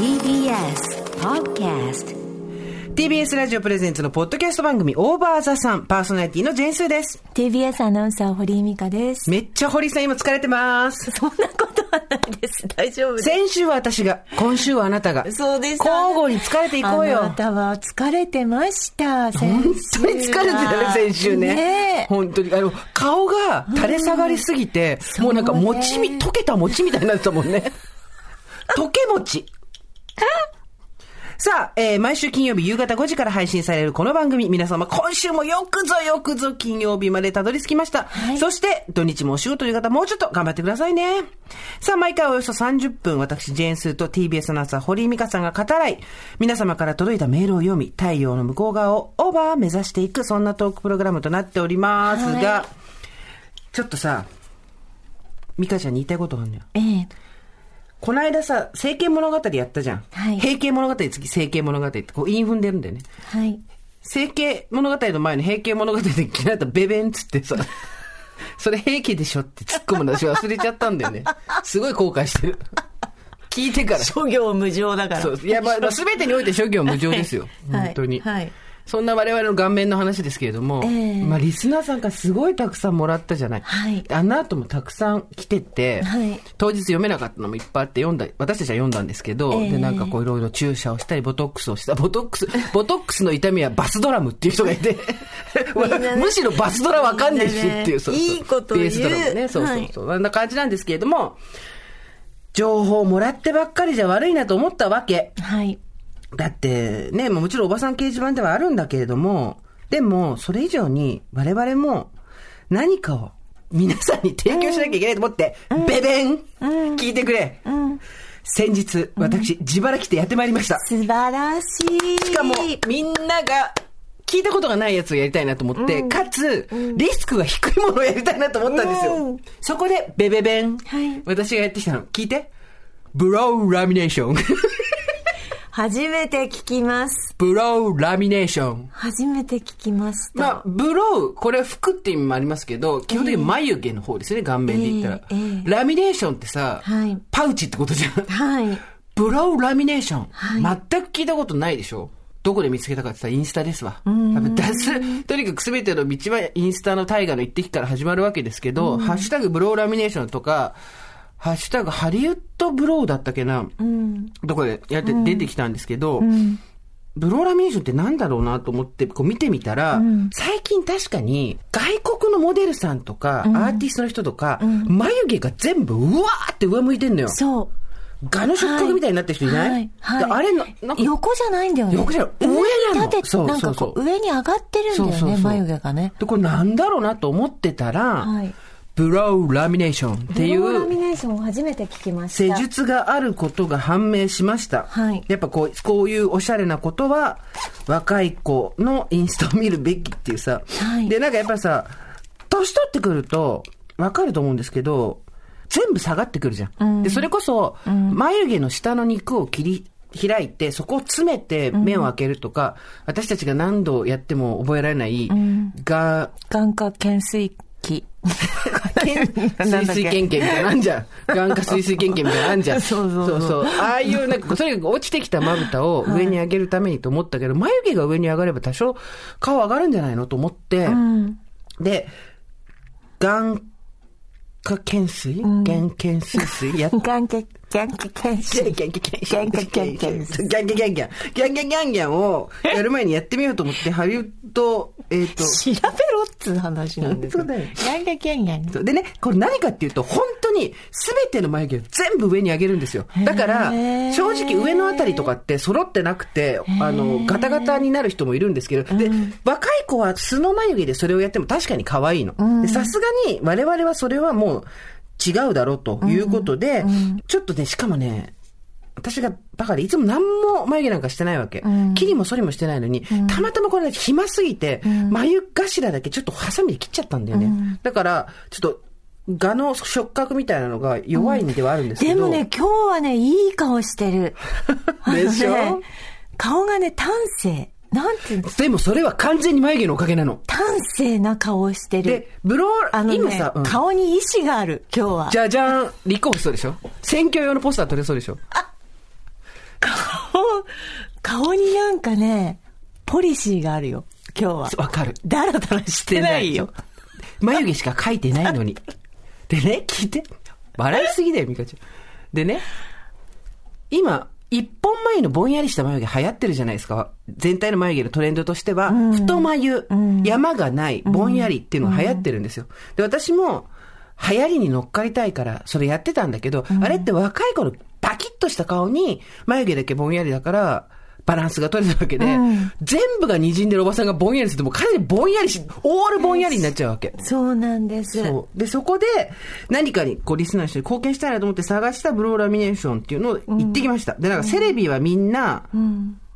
TBS Podcast TBS ラジオプレゼンツのポッドキャスト番組オーバーザさんパーソナリティのジェンスーです。TBS アナウンサー堀井美香です。めっちゃ堀さん今疲れてます。そんなことはないです。大丈夫です。先週は私が、今週はあなたが。そうです。交互に疲れていこうよ。あなたは疲れてました。本当に疲れてたね、先週ね。ねえ本当に。あの、顔が垂れ下がりすぎて、うんもうなんか餅み、溶けた餅みたいになってたもんね。溶け餅。さあ、えー毎週金曜日夕方5時から配信されるこの番組、皆様今週もよくぞよくぞ金曜日までたどり着きました。はいそして、土日もお仕事という方もうちょっと頑張ってくださいね。さあ、毎回およそ30分、私、ジェーンスーと TBS アナウンサー、堀井美香さんが語らい、皆様から届いたメールを読み、太陽の向こう側をオーバー目指していく、そんなトークプログラムとなっておりますが、はちょっとさ、美香ちゃんに言いたいことがあるんだよ。ええ。この間さ、聖剣物語やったじゃん。はい平家物語次聖剣物語って、こう、韻踏んでるんだよね。はい。聖剣物語の前に平家物語で気になったベベンっつってさ、それ平家でしょって突っ込むの私忘れちゃったんだよね。すごい後悔してる。聞いてから。諸行無常だから。そう。いや、まあ、すべてにおいて諸行無常ですよ。はい本当に。はいそんな我々の顔面の話ですけれども、ええまあ、リスナーさんからすごいたくさんもらったじゃない。はいあの後もたくさん来てて、はい当日読めなかったのもいっぱいあって読んだ、私たちは読んだんですけど、ええで、なんかこういろいろ注射をしたり、ボトックスをした、ボトックス、ボトックスの痛みはバスドラムっていう人がいて、むしろバスドラわかんねえしっていう、そうそういいこと言うベースドラムね、そうそうそう。あんな感じなんですけれども、情報をもらってばっかりじゃ悪いなと思ったわけ。はい。だってね、もうもちろんおばさん掲示板ではあるんだけれども、でも、それ以上に我々も何かを皆さんに提供しなきゃいけないと思って、ベベン、聞いてくれ、先日、私、自腹来てやってまいりました。素晴らしい。しかも、みんなが、聞いたことがないやつをやりたいなと思って、かつ、リスクが低いものをやりたいなと思ったんですよ。うん。そこで、ベベベン、はい。私がやってきたの、聞いて。ブローラミネーション。初めて聞きます。ブローラミネーション。初めて聞きました。まあ、ブロウ、これは服って意味もありますけど、基本的に眉毛の方ですね、顔面で言ったら。ええええラミネーションってさ、はいパウチってことじゃん。はい。ブロウラミネーション、はい全く聞いたことないでしょどこで見つけたかって言ったらインスタですわ。とにかく全ての道はインスタの大河の一滴から始まるわけですけど、ハッシュタグブローラミネーションとか、ハッシュタグハリウッドブローだったっけな、どこでやって出てきたんですけど、ブローラミネーションってなんだろうなと思ってこう見てみたら、最近確かに外国のモデルさんとか、アーティストの人とか、眉毛が全部うわーって上向いてんのよ。そう。ガの触覚みたいになってる人いない、はい。はい。であれな、なんか、横じゃないんだよね。横じゃない。上にてそうなんかそう。そうこう、上に上がってるんだよね、眉毛がね。で、これなんだろうなと思ってたら、はいブローラミネーションっていブローラミうネーションを初めて聞きました。施術があることが判明しました。はいやっぱこう、こういうおしゃれなことは、若い子のインスタを見るべきっていうさ。はいで、なんかやっぱりさ、年取ってくると、わかると思うんですけど、全部下がってくるじゃん。で、それこそ、眉毛の下の肉を切り、開いて、そこを詰めて目を開けるとか、私たちが何度やっても覚えられない、が、眼科懸垂器。水水剣剣みたいなんじゃん。眼科水水剣剣みたいなのあんじゃん。そうそうそうああいう、なんか、とにかく落ちてきたまぶたを上に上げるためにと思ったけど、眉毛が上に上がれば多少顔上がるんじゃないのと思って、で、眼科懸垂？眼懸垂水やっ眼科、眼科懸ギャンギャン。ギャンキャン。ギャンキャンキャン。ギャンキャンキャン。ギャンキャンギャンをやる前にやってみようと思って、ハリウッド、えっ、ー、と。調べろっつう話なんですよ。そうだよ。ギャンキャンキャンギャン。でね、これ何かっていうと、本当に全ての眉毛を全部上に上げるんですよ。だから、正直上のあたりとかって揃ってなくて、あの、ガタガタになる人もいるんですけど、で、若い子は素の眉毛でそれをやっても確かに可愛いの。さすがに我々はそれはもう、違うだろうということで、ちょっとね、しかもね、私がバカでいつも何も眉毛なんかしてないわけ。切りも剃りもしてないのに、たまたまこれ暇すぎて、眉頭だけちょっとハサミで切っちゃったんだよね。だから、ちょっと、蛾の触覚みたいなのが弱いんではあるんですけど。でもね、今日はね、いい顔してる。でしょ？顔がね、端正。なんていうんですか？でもそれは完全に眉毛のおかげなの。端正な顔をしてる。で、ブロー、あのね今さ、うん顔に意志がある、今日は。じゃじゃん、立候補しそうでしょ？選挙用のポスター取れそうでしょ？顔になんかね、ポリシーがあるよ、今日は。わかる。ダラダラしてないよ。眉毛しか描いてないのに。でね、聞いて。笑いすぎだよ、ミカちゃん。でね、今、一本眉のぼんやりした眉毛流行ってるじゃないですか。全体の眉毛のトレンドとしては、太眉、山がない、ぼんやりっていうのが流行ってるんですよ。で、私も、流行りに乗っかりたいから、それやってたんだけど、あれって若い頃、パキッとした顔に、眉毛だけぼんやりだから、バランスが取れたわけで、全部が滲んでるおばさんがぼんやりすると、もうかなりぼんやりし、オールぼんやりになっちゃうわけ。そうなんです。そう。で、そこで、何かに、こう、リスナーの人に貢献したいなと思って探したブローラミネーションっていうのを行ってきました。で、なんか、セレビはみんな、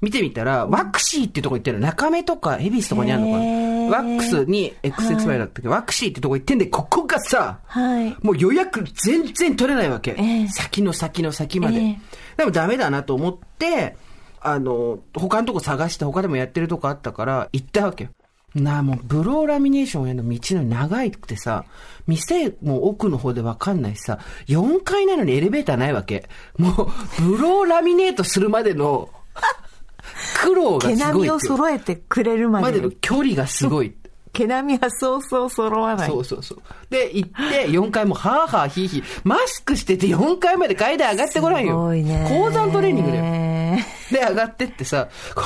見てみたら、ワクシーっていうとこ行ってるの。中目とか、恵比寿とかにあるのかな。ワックスに XXY だったけ？ど、ワクシーってとこ行ってんで、ここがさ、はい。もう予約全然取れないわけ。ええ先の先の先まで。ええでもダメだなと思って、あの、他のとこ探して他でもやってるとこあったから行ったわけよ。なあ、もう、ブローラミネーションへの道のり長いくてさ、店も奥の方でわかんないしさ、4階なのにエレベーターないわけ。もう、ブローラミネートするまでの苦労が毛並みをすごいっていう。揃えてくれるままでので。距離がすごい。毛並みはそうそう揃わない。そうそうそう。で、行って、4階も、はぁはぁひいひい、マスクしてて4階まで階段上がってこないよ。すごいね。高山トレーニングだよ。よ。で、上がってってさ、こ、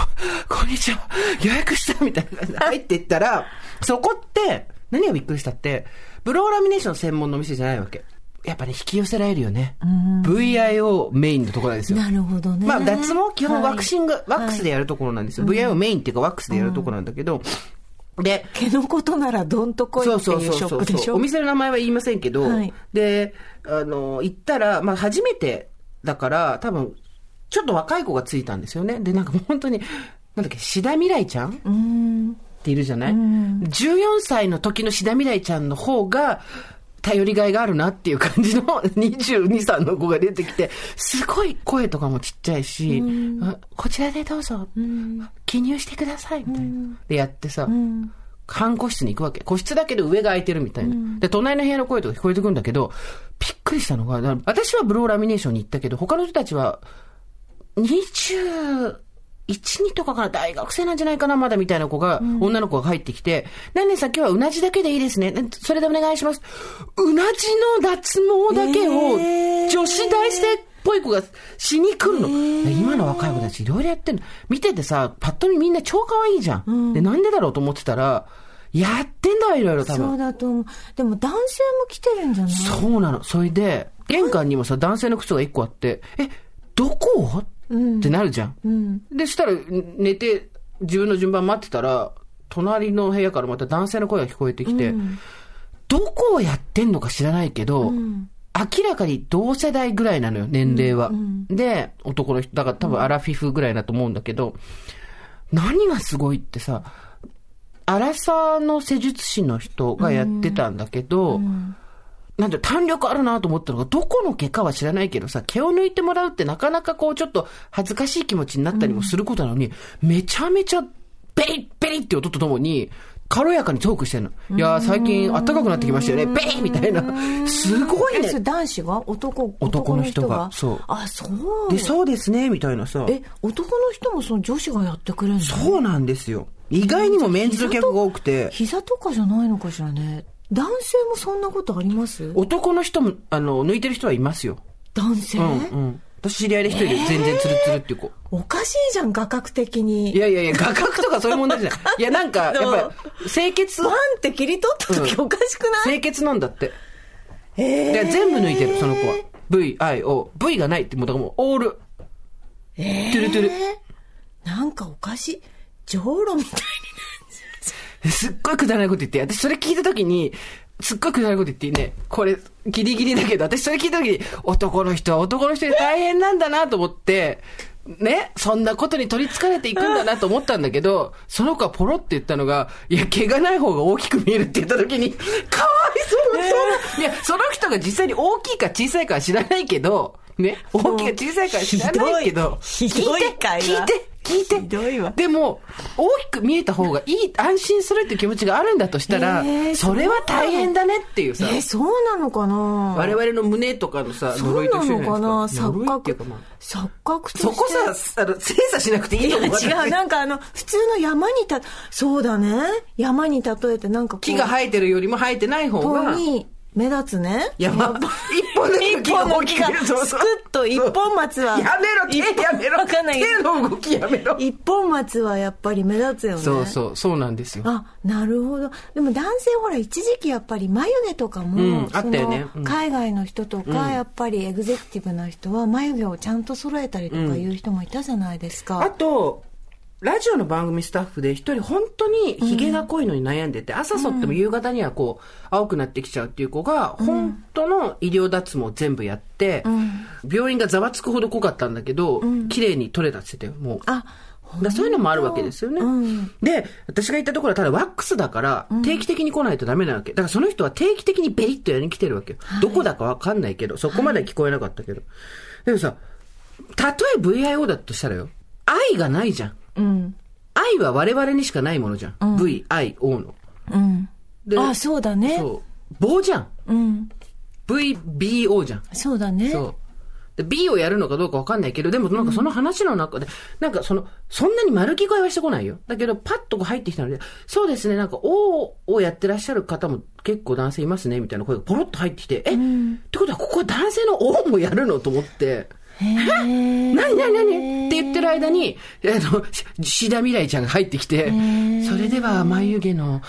こんにちは、予約したみたいな入ってったら、そこって、何がびっくりしたって、ブローラミネーション専門のお店じゃないわけ。やっぱね、引き寄せられるよね。VIO メインのところなんですよ。なるほどね。まあ、脱毛基本ワクシング、はいワックスでやるところなんですよ。VIO メインっていうかワックスでやるところなんだけど、で、毛のことならどんとこいっていうショップでしょ？お店の名前は言いませんけど、はいで、あの、行ったら、まあ初めてだから、多分、ちょっと若い子がついたんですよね。で、なんか本当に、なんだっけ、志田未来ちゃん？っうーん。ているじゃない、?14 歳の時の志田未来ちゃんの方が、頼りがいがあるなっていう感じの22、3の子が出てきて、すごい声とかもちっちゃいし、あこちらでどうぞ、記入してください、みたいな。で、やってさ、看護室に行くわけ。個室だけど上が空いてるみたいな。で、隣の部屋の声とか聞こえてくるんだけど、びっくりしたのが、私はブローラミネーションに行ったけど、他の人たちは、21、2とかかな大学生なんじゃないかなまだみたいな子が、女の子が入ってきて、何々さん今日はうなじだけでいいですね。それでお願いします。うなじの脱毛だけを、えー女子大生っぽい子がしに来るの。で今の若い子たちいろいろやってるの。見ててさ、パッと見みんな超可愛いじゃん。で、なんでだろうと思ってたら、やってんだわ、いろいろ多分。そうだと思う。でも男性も来てるんじゃない？そうなの。それで、玄関にもさ、男性の靴が一個あって、え、どこ、ってなるじゃん。うん。で、そしたら、寝て、自分の順番待ってたら、隣の部屋からまた男性の声が聞こえてきて、どこをやってんのか知らないけど、明らかに同世代ぐらいなのよ、年齢は。で、男の人、だから多分アラフィフぐらいだと思うんだけど、何がすごいってさ、アラサーの施術師の人がやってたんだけど、なんて弾力あるなと思ったのが、どこの毛かは知らないけどさ、毛を抜いてもらうってなかなかこうちょっと恥ずかしい気持ちになったりもすることなのに、めちゃめちゃベリッベリッって音とともに、軽やかにトークしてんの。いやー最近暖かくなってきましたよね。ベリッみたいな。すごいね。男子が男、男の人がそうあ、そう。で、そうですね、みたいなさ。え、男の人もその女子がやってくれるのそうなんですよ。意外にもメンズの？客が多くて、膝とかじゃないのかしらね。男性もそんなことあります？男の人も、あの、抜いてる人はいますよ。男性、うん、うん。私知り合いで一人で全然ツルツルっていう子。おかしいじゃん、画角的に。いやいやいや、画角とかそういう問題じゃない。いや、なんか、やっぱり、清潔バンって切り取った時うんおかしくない、清潔なんだって。えで全部抜いてる、その子は。V、I、O。V がないって、もうだからもう、オール。えトゥルトゥルなんかおかしい。じょうろみたいすっごいくだらないこと言って、私それ聞いたときに、すっごいくだらないこと言っていいね、これ、ギリギリだけど、私それ聞いたときに、男の人は男の人で大変なんだなと思って、ね、そんなことに取り憑かれていくんだなと思ったんだけど、その子はポロって言ったのが、いや、毛がない方が大きく見えるって言ったときに、かわいそう、そういや、その人が実際に大きいか小さいかは知らな。いけど、ね、大きいか小さいかは知らないけど、ひどいひどい会話聞いて、聞いて。ひどいわ。でも、大きく見えた方がいい、安心するっていう気持ちがあるんだとしたら、えーそれは大変だねっていうさ、え、そうなのかな？我々の胸とかのさ、そう呪いとな一緒じゃのないですか。かな？錯呪いっていう覚。錯覚と。そこさ、あの、精査しなくていいいやと思う。違う、なんかあの、普通の山にた、そうだね。山に例えてなんか木が生えてるよりも生えてない方が、目立つね。山、一本の一本の木が、すくっと一本松は。やめろ、手やめろ。わかんないけ手の動きやめろ。ど。一本松はやっぱり目立つよね。そうそう、そうなんですよ。あ、なるほど。でも男性ほら一時期やっぱり眉毛とかも、うんあそったよねうんの海外の人とか、やっぱりエグゼクティブな人は眉毛をちゃんと揃えたりとかいう人もいたじゃないですか。あと、ラジオの番組スタッフで一人本当にヒゲが濃いのに悩んでて、朝剃っても夕方にはこう、青くなってきちゃうっていう子が、本当の医療脱毛全部やって、病院がざわつくほど濃かったんだけど、綺麗に取れたって言ってたよ、もう。あ、だそういうのもあるわけですよね。うんで、私が言ったところはただワックスだから、定期的に来ないとダメなわけ。だからその人は定期的にベリッとやりに来てるわけよ。どこだかわかんないけど、そこまでは聞こえなかったけど。でもさ、たとえ VIO だとしたらよ、愛がないじゃん。うん。愛は我々にしかないものじゃん。V、I、O の。うん。であ、そうだね。そう。棒じゃん。うん。V、B、O じゃん。そうだね。そう。で B をやるのかどうかわかんないけど、でもなんかその話の中で、なんかその、そんなに丸聞こえはしてこないよ。だけど、パッと入ってきたので、そうですね、なんか O をやってらっしゃる方も結構男性いますね、みたいな声がポロッと入ってきて、え、ってことはここは男性の O もやるの？と思って、へー何何何って言ってる間に、あの、し志田未来ちゃんが入ってきて、それでは眉毛の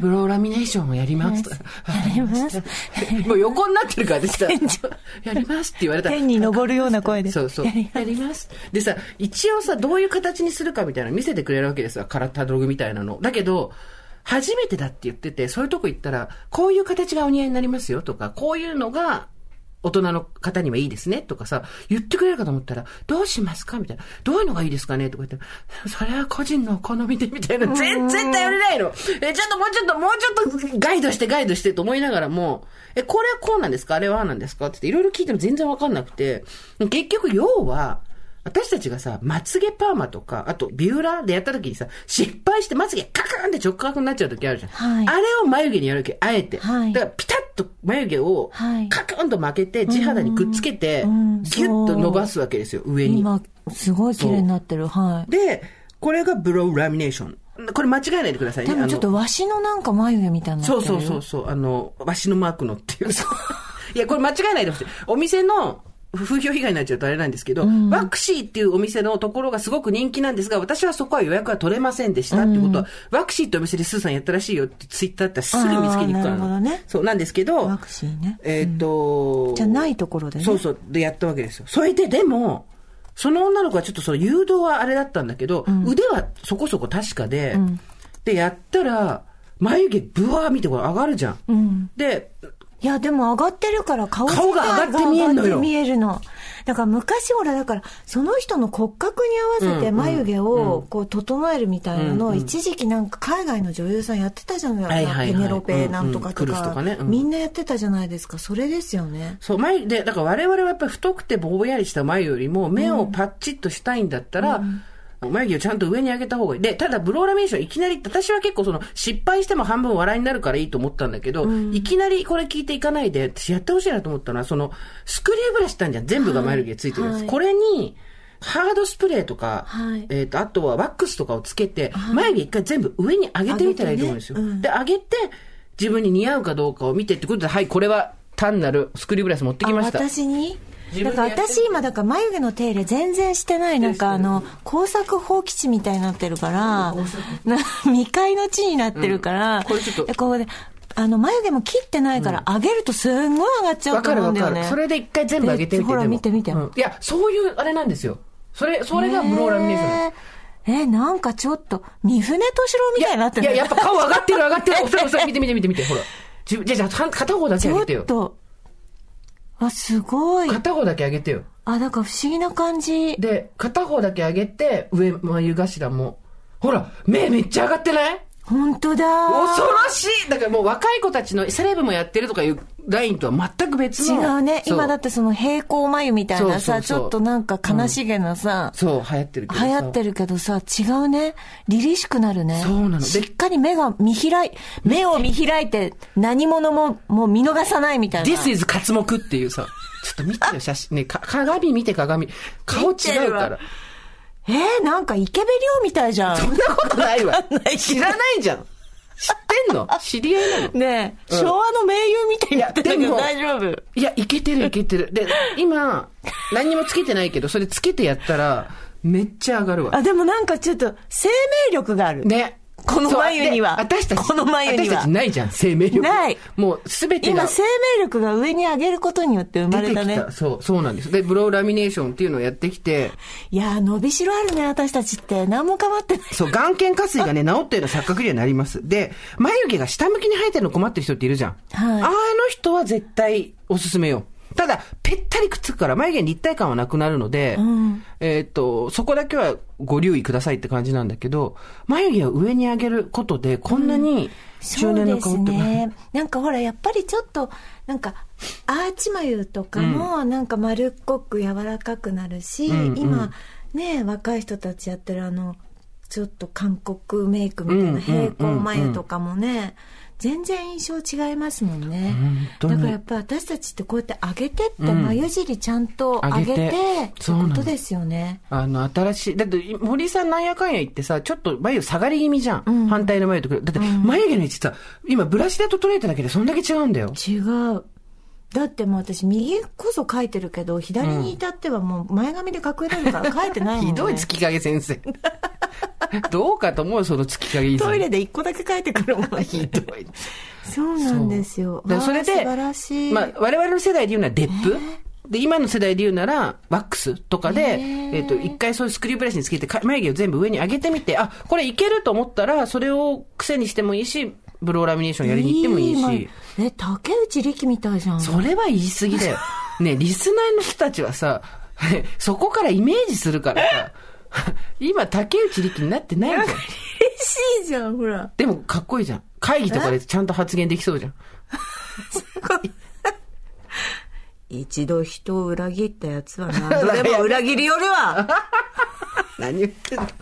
ブローラミネーションをやります。やります。もう横になってるからでさ、やりますって言われたら。天に昇るような声で。そうそう。ややりります。でさ、一応さ、どういう形にするかみたいなの見せてくれるわけですよ。カラタログみたいなの。だけど、初めてだって言ってて、そういうとこ行ったら、こういう形がお似合いになりますよとか、こういうのが、大人の方にはいいですねとかさ、言ってくれるかと思ったら、どうしますかみたいな。どういうのがいいですかねとか言って、それは個人のお好みでみたいな。全然頼れないの。え、ちょっともうちょっと、もうちょっとガイドしてガイドしてと思いながらも、え、これはこうなんですか？あれはなんですか？っていろいろ聞いても全然わかんなくて、結局要は、私たちがさ、まつげパーマとか、あとビューラーでやった時にさ、失敗してまつげカカーンって直角になっちゃう時あるじゃん。はいあれを眉毛にやるわけ、あえて。はいだからピタッと眉毛をはいカカーンと巻けて、地肌にくっつけて、うんギュッと伸ばすわけですよ、上に。今、すごい綺麗になってる。はい。で、これがブローラミネーション。これ間違えないでくださいね。でもちょっとわしのなんか眉毛みたいにな。そうそうそうそう、あの、わしのマークのっていう。いや、これ間違えないでほしい。お店の、風評被害になっちゃうとあれなんですけど、ワクシーっていうお店のところがすごく人気なんですが、私はそこは予約は取れませんでしたってことは、ワクシーってお店でスーさんやったらしいよってツイッターってすぐ見つけに行くからなるほどねそうなんですけど、ワクチンね。えっ、と、じゃないところでね。そうそう、でやったわけですよ。それで、でも、その女の子はちょっとその誘導はあれだったんだけど、腕はそこそこ確かで、で、やったら、眉毛ブワー見てこれ上がるじゃん。うん。で、いや、でも上がってるから顔が上がって見えんの見えるの。だから昔ほら、だから、その人の骨格に合わせて眉毛をこう整えるみたいなのを、一時期なんか海外の女優さんやってたじゃないはいはいはい。ペネロペなんとかとか。みんなやってたじゃないですか。それですよね。そう、眉、で、だから我々はやっぱり太くてぼんやりした眉よりも、目をパッチッとしたいんだったら、眉毛をちゃんと上に上げた方がいい。で、ただブローラミネーションいきなり、私は結構その、失敗しても半分笑いになるからいいと思ったんだけど、いきなりこれ聞いていかないで、私やってほしいなと思ったのは、その、スクリューブラシってあるじゃん。全部が眉毛ついてるやつ。はいこれに、ハードスプレーとか、はいえっ、と、あとはワックスとかをつけて、眉毛一回全部上に上げてみたらいいと思うんですよ。ねうんで、上げて、自分に似合うかどうかを見てってことで、はい、これは単なるスクリューブラシ持ってきました。あ私に？自だから私今だから眉毛の手入れ全然してないなんかあの工作放棄地みたいになってるからな未開の地になってるから、うんこれちょっとでこうであの眉毛も切ってないから上げるとすんごい上がっちゃうと思うんだよねわかる。それで一回全部上げてみて。でほら見て見てうんいや、そういうあれなんですよ。それ、それがブローラミネーション。えなんかちょっと三船敏郎みたいになってるいや、やっぱ顔上がってる上がってる。それそれ見て見て見て見て、ほら。じゃあじゃ片方だけちょ上げてよ。っとあすごい片方だけ上げてよ。あなんか不思議な感じで、片方だけ上げて、上眉頭も。ほら、目めっちゃ上がってない？本当だ。恐ろしいだからもう若い子たちのセレブもやってるとかいうラインとは全く別違の。うね。今だってその平行眉みたいなさ、ちょっとなんか悲しげなさ、そう、流行ってるけどさ。流行ってるけどさ、違うね。凛々しくなるね。そうなのでしっかり目が見開い、目を見開いて何者ももう見逃さないみたいな。This is 活目っていうさ。ちょっと見てよ、写真。ね、か鏡見て鏡。顔違うから。えー、なんかイケベリみたいじゃん。そんなことないわない。知らないじゃん。知ってんの？知り合いなの？ねえ、うん昭和の名優みたいになってたけど大丈夫？いや、いけてるいけてる。で、今、何にもつけてないけど、それつけてやったら、めっちゃ上がるわ。あ、でもなんかちょっと生命力がある。ね。この眉には私たち、この眉には私たちないじゃん、生命力。ないもう、すべてが今生命力が上に上げることによって生まれたね出てきた。。そう、そうなんです。で、ブローラミネーションっていうのをやってきて、いやー、伸びしろあるね、私たちって。何も変わってない。そう、眼瞼下垂がね、治ったような錯覚にはなります。で、眉毛が下向きに生えてるの困ってる人っているじゃん。はいあの人は絶対おすすめよ。ただ、ぺったりくっつくから眉毛に立体感はなくなるので、ん。えーっと、そこだけはご留意くださいって感じなんだけど、眉毛を上に上げることで、こんなに中年の顔って、そうですね。なんかほら、やっぱりちょっと、なんか、アーチ眉とかも、なんか丸っこく柔らかくなるし、うんうん。今、ね、若い人たちやってるあの、ちょっと韓国メイクみたいうんな平行眉とかもね、全然印象違いますもんね。だからやっぱ私たちってこうやって上げてって、眉尻ちゃんと上げて、上げてそうことですよね。あの、新しい、だって、森さんなんやかんや言ってさ、ちょっと眉下がり気味じゃん。うん反対の眉とだって、眉毛の位置さ、今ブラシで整えただけでそんだけ違うんだよ。違う。だってもう私右こそ書いてるけど左に至ってはもう前髪で隠れるから書いてないもん、ね、ひどい月影先生。どうかと思う、その月影トイレで一個だけ書いてくるもん ひどい。そうなんですよ。だからそれで、まあ、我々の世代で言うならデップ、で、今の世代で言うなら、ワックスとかで、えっ、と、一回そういうスクリューブラシにつけて、か眉毛を全部上に上げてみて、あ、これいけると思ったら、それを癖にしてもいいし、ブローラミネーションやりに行ってもいいし。いえ竹内力みたいじゃんそれは言い過ぎだよ。ね、リスナーの人たちはさ、そこからイメージするからさ、今、竹内力になってないじゃん。嬉しいじゃんほらでも、かっこいいじゃん。会議とかでちゃんと発言できそうじゃん。一度人を裏切ったやつは何度でも裏切りよるわ何言ってんのって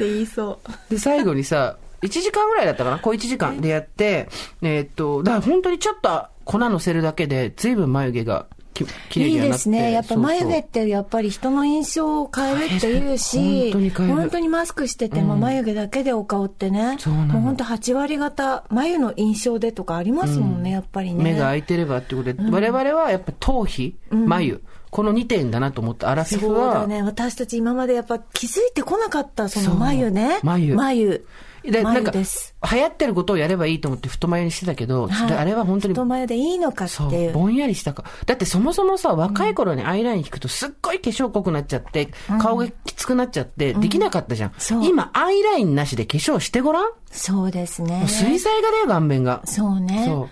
言いそうで、最後にさ、1時間ぐらいだったかな？小1時間でやって、えーっと、だから本当にちょっと粉乗せるだけで、随分眉毛がいいにはなって。ですね。やっぱ眉毛そうってやっぱり人の印象を変えるっていうし、本当に変える本当にマスクしてても眉毛だけでお顔ってね、そうなのもう本当8割方眉の印象でとかありますもんね、やっぱりね。目が開いてればってことで、我々はやっぱ頭皮、眉、この2点だなと思って、アラフィそうフは、だね。私たち今までやっぱ気づいてこなかった、その眉ね。そう眉眉。で、なん眉か、流です。行ってることをやればいいと思って太眉にしてたけど、ちょっとあれは本当に太眉でいいのかってそ、いうう。ぼんやりしたか。だってそもそもさ、若い頃にアイライン引くとすっごい化粧濃くなっちゃって、顔がきつくなっちゃって、できなかったじゃん。そう今、アイラインなしで化粧してごらん、もそうですねう。水彩画だよ、顔面が。そうね。そう。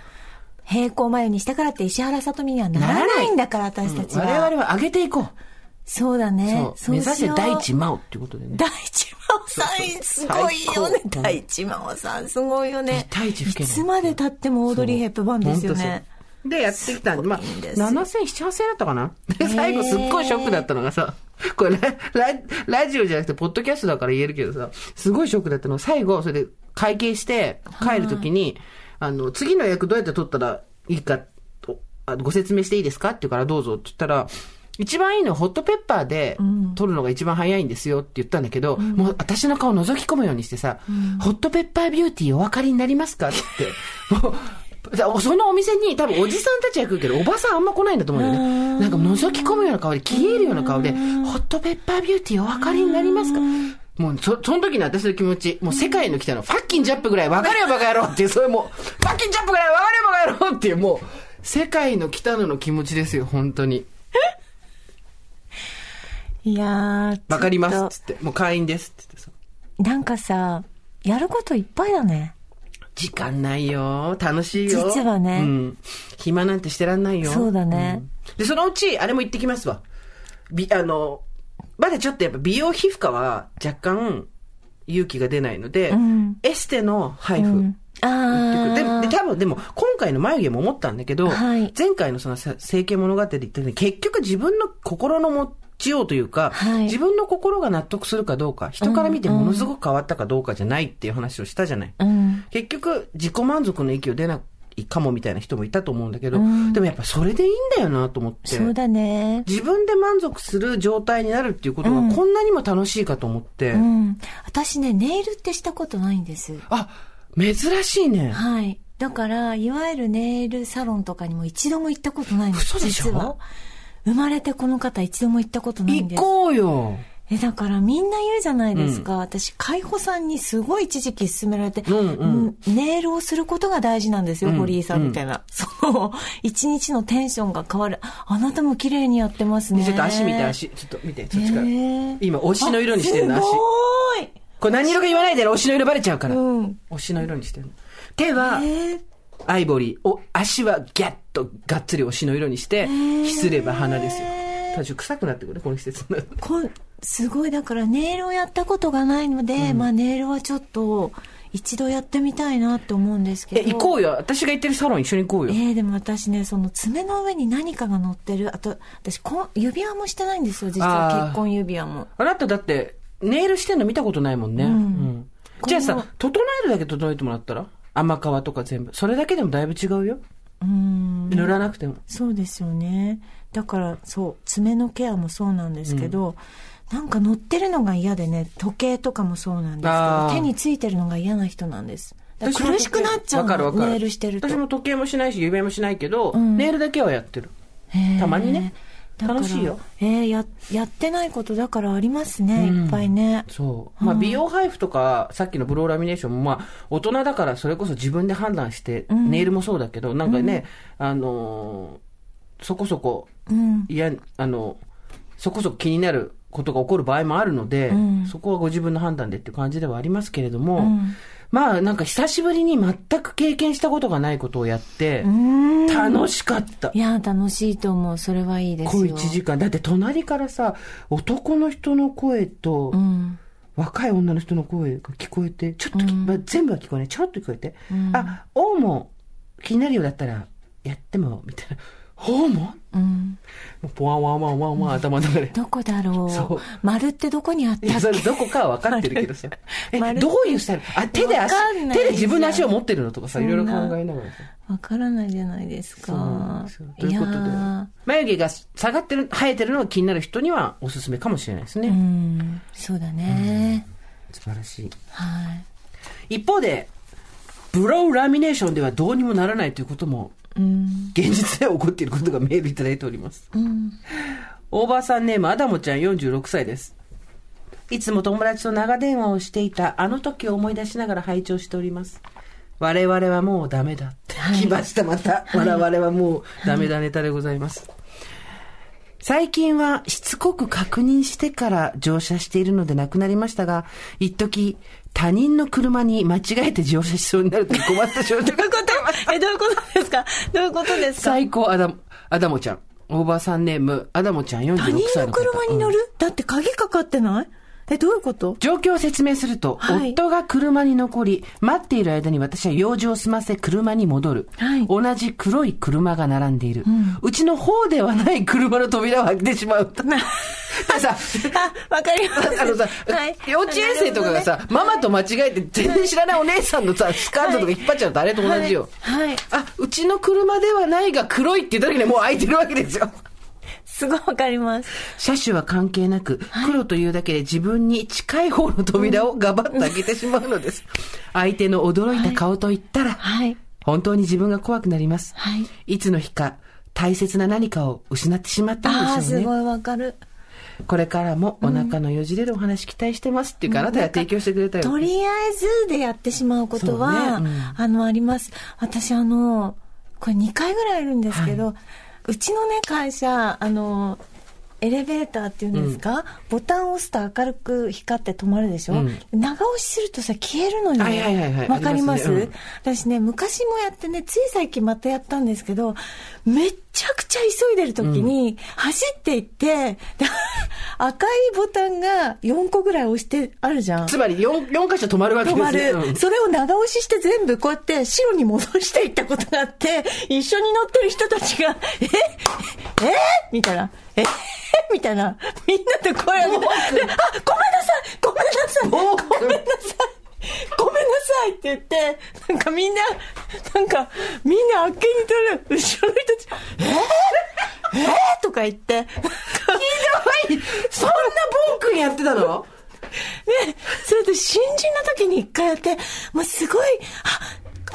平行眉にしたからって石原さとみにはならないんだから、私たちは。我々は上げていこう。そうだね。そう。目指せ第一真真央っていうことでね。大地真央さん、すごいよね大地真央さん、すごいよね。い。いつまで経ってもオードリー・ヘップバーンですよね。で、やってきたんで、まあ、すごいんですよ7000、7、8000だったかな？で、最後すっごいショックだったのがさ、これラ、ラ、ラジオじゃなくて、ポッドキャストだから言えるけどさ、すごいショックだったの。が、最後、それで会計して、帰るときに、あの、次の役どうやって取ったらいいかと、あご説明していいですか？って言うから、どうぞって言ったら、一番いいのはホットペッパーで取るのが一番早いんですよって言ったんだけど、もう私の顔覗き込むようにしてさ、ホットペッパービューティーお分かりになりますかって。もうだそのお店に多分おじさんたちは来るけど、おばさんあんま来ないんだと思うんだよね。なんか覗き込むような顔で、消えるような顔で、ホットペッパービューティーお分かりになりますか？もう、そ、その時の私の気持ち、もう世界の来たの、ファッキンジャップぐらい分かれよバカ野郎っていう、そういうもう、ファッキンジャップぐらい分かれよバカ野郎っていう、もう、世界の来たのの気持ちですよ、本当に。いやー、わかりますっつって、もう会員ですって言ってさ。となんかさ、やることいっぱいだね。時間ないよ。楽しいよ。実はねうん。暇なんてしてらんないよ。そうだねうんで、そのうち、あれも行ってきますわ。び、あの、まだちょっとやっぱ美容皮膚科は若干、勇気が出ないので、んエステの配布。うんあであ。で多分でも今回の眉毛も思ったんだけど、はい前回のそのさ整形物語で言ったように結局自分の心の持ちようというか、はい自分の心が納得するかどうか人から見てものすごく変わったかどうかじゃないっていう話をしたじゃない、うん。結局自己満足の域を出ないかもみたいな人もいたと思うんだけど、でもやっぱそれでいいんだよなと思ってそうだね。自分で満足する状態になるっていうことがこんなにも楽しいかと思って、うん。私ね、ネイルってしたことないんです。あ珍しいねはい。だから、いわゆるネイルサロンとかにも一度も行ったことないんです。嘘でしょ？実は。生まれてこの方一度も行ったことないんです。行こうよえ、だからみんな言うじゃないですか。私、海保さんにすごい一時期勧められて、うんうんうんネイルをすることが大事なんですよ、うん堀井さんみたいな。その、一日のテンションが変わる。あなたも綺麗にやってますね。ちょっと足見て足ちょっと見てそっちから、へー今推しの色にしてるの足あすごいこれ何色か言わないで推しの色バレちゃうから、うん。推しの色にしてるの手はえーアイボリーお足はギャッとがっつり推しの色にしてひすれば花ですよ。ただちょっと臭くなってくるこの季節こんすごい、だからネイルをやったことがないので、まあネイルはちょっと一度やってみたいなって思うんですけえど。行こうよ。私が行ってるサロン一緒に行こうよ、えー、でも私ね、その爪の上に何かが乗ってる。あと、私こん、指輪もしてないんですよ、実は。結婚指輪も。あなただってネイルしてんの見たことないもんね、うん。じゃあさ整えるだけ整えてもらったら？甘皮とか全部。それだけでもだいぶ違うよ。うーん。塗らなくても。そうですよね。だから、そう、爪のケアもそうなんですけど、なんか乗ってるのが嫌でね、時計とかもそうなんですけど、手についてるのが嫌な人なんです。苦しくなっちゃうの、ネイルしてると。私も時計もしないし指輪もしないけど、ん。ネイルだけはやってる。たまにね楽しいよ。えーや、やってないことだからありますね、うんいっぱいね。そう。まあ、美容配布とか、さっきのブローラミネーションも、まあ、大人だからそれこそ自分で判断して、ネイルもそうだけど、なんかね、あのーそこそこ、うん。いや、あの、そこそこ気になることが起こる場合もあるので、んそこはご自分の判断でっていう感じではありますけれども、んまあ、なんか久しぶりに全く経験したことがないことをやってう、ん。楽しかったい。や、楽しいと思う。それはいいですこうよ。1時間。だって隣からさ、男の人の声と、うん。若い女の人の声が聞こえて、ちょっとき、まあ全部は聞こえない、ちょっと聞こえて、うんあ、王も気になるようだったら、やっても、みたいな。王もうん。ポワンワンワンワンワン頭の中で。どこだろそうう。丸ってどこにあったっけ？それどこかは分かってるけどさ。え、丸どういうスタイル？あ、手で足手で自分の足を持ってるのとかさ、いろいろ考えながらさ。わからないじゃないですか。そうということでや眉毛が下がってる、生えてるのが気になる人にはおすすめかもしれないですーうね。ん。そうだね。素晴らしい。はい。一方で、ブローラミネーションではどうにもならないということも、うん。現実で起こっていることがメールいただいております。うん。オーバーさんネーム、アダモちゃん46歳です。いつも友達と長電話をしていたあの時を思い出しながら拝聴しております。我々はもうダメだって。来ました、また。我々はもうダメだネタでございます。最近はしつこく確認してから乗車しているのでなくなりましたが、一時他人の車に間違えて乗車しそうになると困った症状がございます。え、どういうことですか？どういうことですか？最高アダモ、アダモちゃん。オーバーさんネーム、アダモちゃん46歳他人のの方。車に乗る、だって鍵かかってない？え、どういうこと？状況を説明すると、はい夫が車に残り、待っている間に私は用事を済ませ車に戻る。はい同じ黒い車が並んでいる。うちの方ではない車の扉を開けてしまう。でさ、あ、わかります。あのさ、はい幼稚園生とかがさ、ママと間違えて全然知らないお姉さんのさ、スカートとか引っ張っちゃうとあれと同じよ。はい。はいあ、うちの車ではないが黒いって言った時にはもう開いてるわけですよ。すごいわかります。車種は関係なく、黒というだけで自分に近い方の扉をガバッと開けてしまうのです。相手の驚いた顔と言ったら、はい。本当に自分が怖くなります。はい。いつの日か大切な何かを失ってしまったああ、んでしょうね。すごいわかる。これからもお腹のよじれるお話期待してますっていうか、あなたが提供してくれたよ。とりあえずでやってしまうことは、ねうんあの、あります。私、あの、これ2回ぐらいいるんですけど、うちのね、会社、あの、エレベーターっていうんですか、ボタンを押すと明るく光って止まるでしょ、うん。長押しするとさ、消えるのよ。はいはいはいかります？ありますね。私ね、昔もやってね、つい最近またやったんですけど、めっちゃくちゃ急いでる時に、走っていって、で 赤いボタンが4個ぐらい押してあるじゃん。つまり 4, 4箇所止まるわけですね。止まる、うん。それを長押しして全部こうやって白に戻していったことがあって、一緒に乗ってる人たちが、え？え？みたいな。え？みたいな。みんなで声を上げて、あ、ごめんなさい！ごめんなさい？ごめんなさいごめんなさいって言って、なんかみんな、なんか、みんなあっけに取る、後ろの人たち、えー、えー、とか言って、ひどい。そんなボン君やってたの？ね、それで新人の時に一回やって、もうすごい、あ、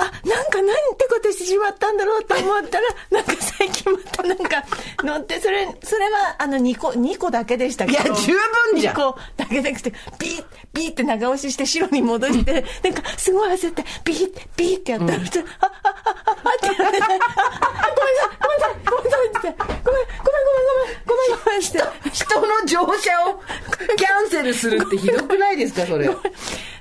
あ、なんかなんてことしてしまったんだろうと思ったら、なんか最近またなんか乗って、それ、それはあの2個、2個だけでしたけど。いや十分じゃん2個だけじゃなくて、ビーッ、ビーって長押しして白に戻して、なんかすごい焦って、ビーッ、ビーってやったら、普通あ、あ、あ、あ、あって言われて、あ、あ、ごめんなさい、ごめんなさい、ごめんなさいってごめん、ごめん、ごめん、ごめん、ごめん、ごめんって。人の乗車をキャンセルするってひどくないですか、それ。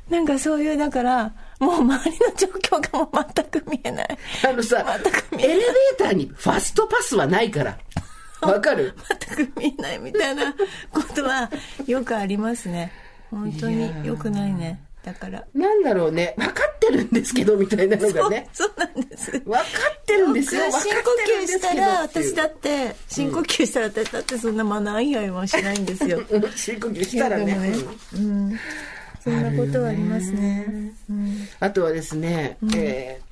なんかそういう、だから、もう周りの状況がもう全く見えない。あのさ、全く見えエレベーターにファストパスはないから。わかる？全く見えないみたいなことはよくありますね。本当によくないね。だから。なんだろうね。分かってるんですけど、みたいなのがね。そうなんです。分かってるんですよ。深呼吸したら、私だって、深呼吸したら私だってそんなマナー以外はしないんですよ。うん深呼吸したらね。うんうん。そんなことはありますね。うんあとはですね、えー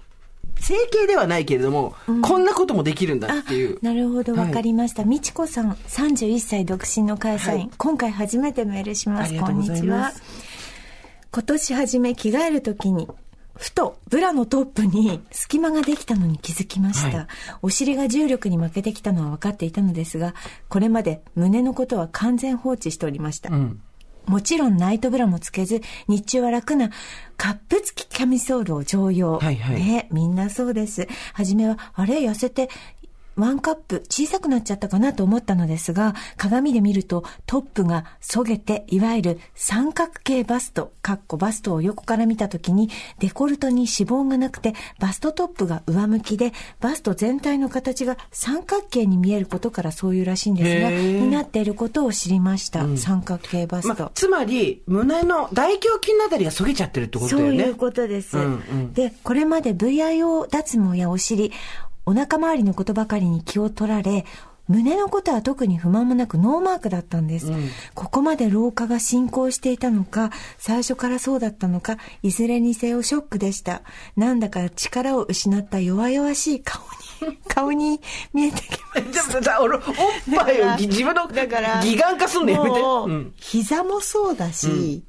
整形ではないけれども、こんなこともできるんだっていう。なるほど、わかりました。みちこさん、31歳独身の会社員。はい今回初めてメールします。ことんにちはす。今年初め着替えるときに、ふとブラのトップに隙間ができたのに気づきました。はいお尻が重力に負けてきたのは分かっていたのですが、これまで胸のことは完全放置しておりました。うん。もちろんナイトブラもつけず、日中は楽なカップ付きキャミソールを常用。はいはいね、みんなそうです。はじめは、あれ痩せて、ワンカップ小さくなっちゃったかなと思ったのですが、鏡で見るとトップがそげて、いわゆる三角形バスト、かっこバストを横から見たときに、デコルトに脂肪がなくて、バストトップが上向きで、バスト全体の形が三角形に見えることからそういうらしいんですが、になっていることを知りました。三角形バスト。まあ、つまり、胸の大胸筋のあたりがそげちゃってるってことだよね。そういうことです。うんうんで、これまで VIO 脱毛やお尻、お腹周りのことばかりに気を取られ、胸のことは特に不満もなくノーマークだったんです。ここまで老化が進行していたのか、最初からそうだったのか、いずれにせよショックでした。なんだか力を失った弱々しい顔に、顔に見えてきました。でもさ、俺、おっぱいをぎ自分のだから義眼化すんのやめて。膝もそうだし、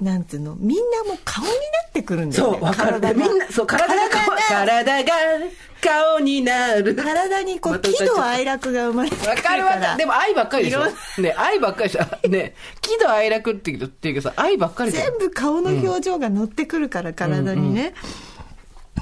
なんつうのみんなもう顔になってくるんだよねそう、わかる。みんな、そう、体が顔、体が顔になる。体にこう喜怒哀楽が生まれてわかるわかる。でも愛ばっかりでしょ。ね、愛ばっかりでしょ。ね、喜怒哀楽って言うっていうけどさ、愛ばっかり全部顔の表情が乗ってくるから、体にね。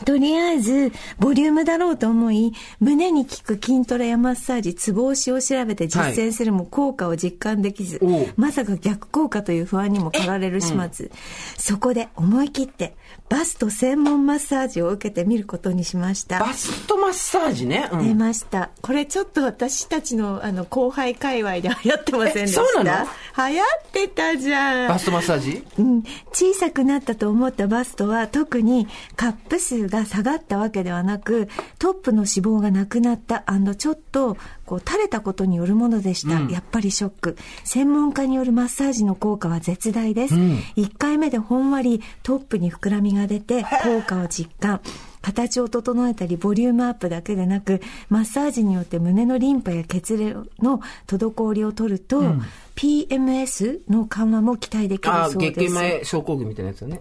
とりあえず、ボリュームだろうと思い、胸に効く筋トレやマッサージ、ツボ押しを調べて実践するも効果を実感できず、おう。まさか逆効果という不安にも駆られる始末。そこで思い切って、バスト専門マッサージを受けてみることにしました。バストマッサージね。う出ん。ました。これちょっと私たちのあの後輩界隈で流行ってませんでしたえそうな流行ってたじゃん。バストマッサージ？うん、小さくなったと思ったバストは特にカップ数が下がったわけではなくトップの脂肪がなくなったちょっとこう垂れたことによるものでした、やっぱりショック。専門家によるマッサージの効果は絶大です、1回目でほんわりトップに膨らみが出て効果を実感。形を整えたりボリュームアップだけでなくマッサージによって胸のリンパや血流の滞りを取ると、PMS の緩和も期待できるそうです月経前症候群みたいなやつだね。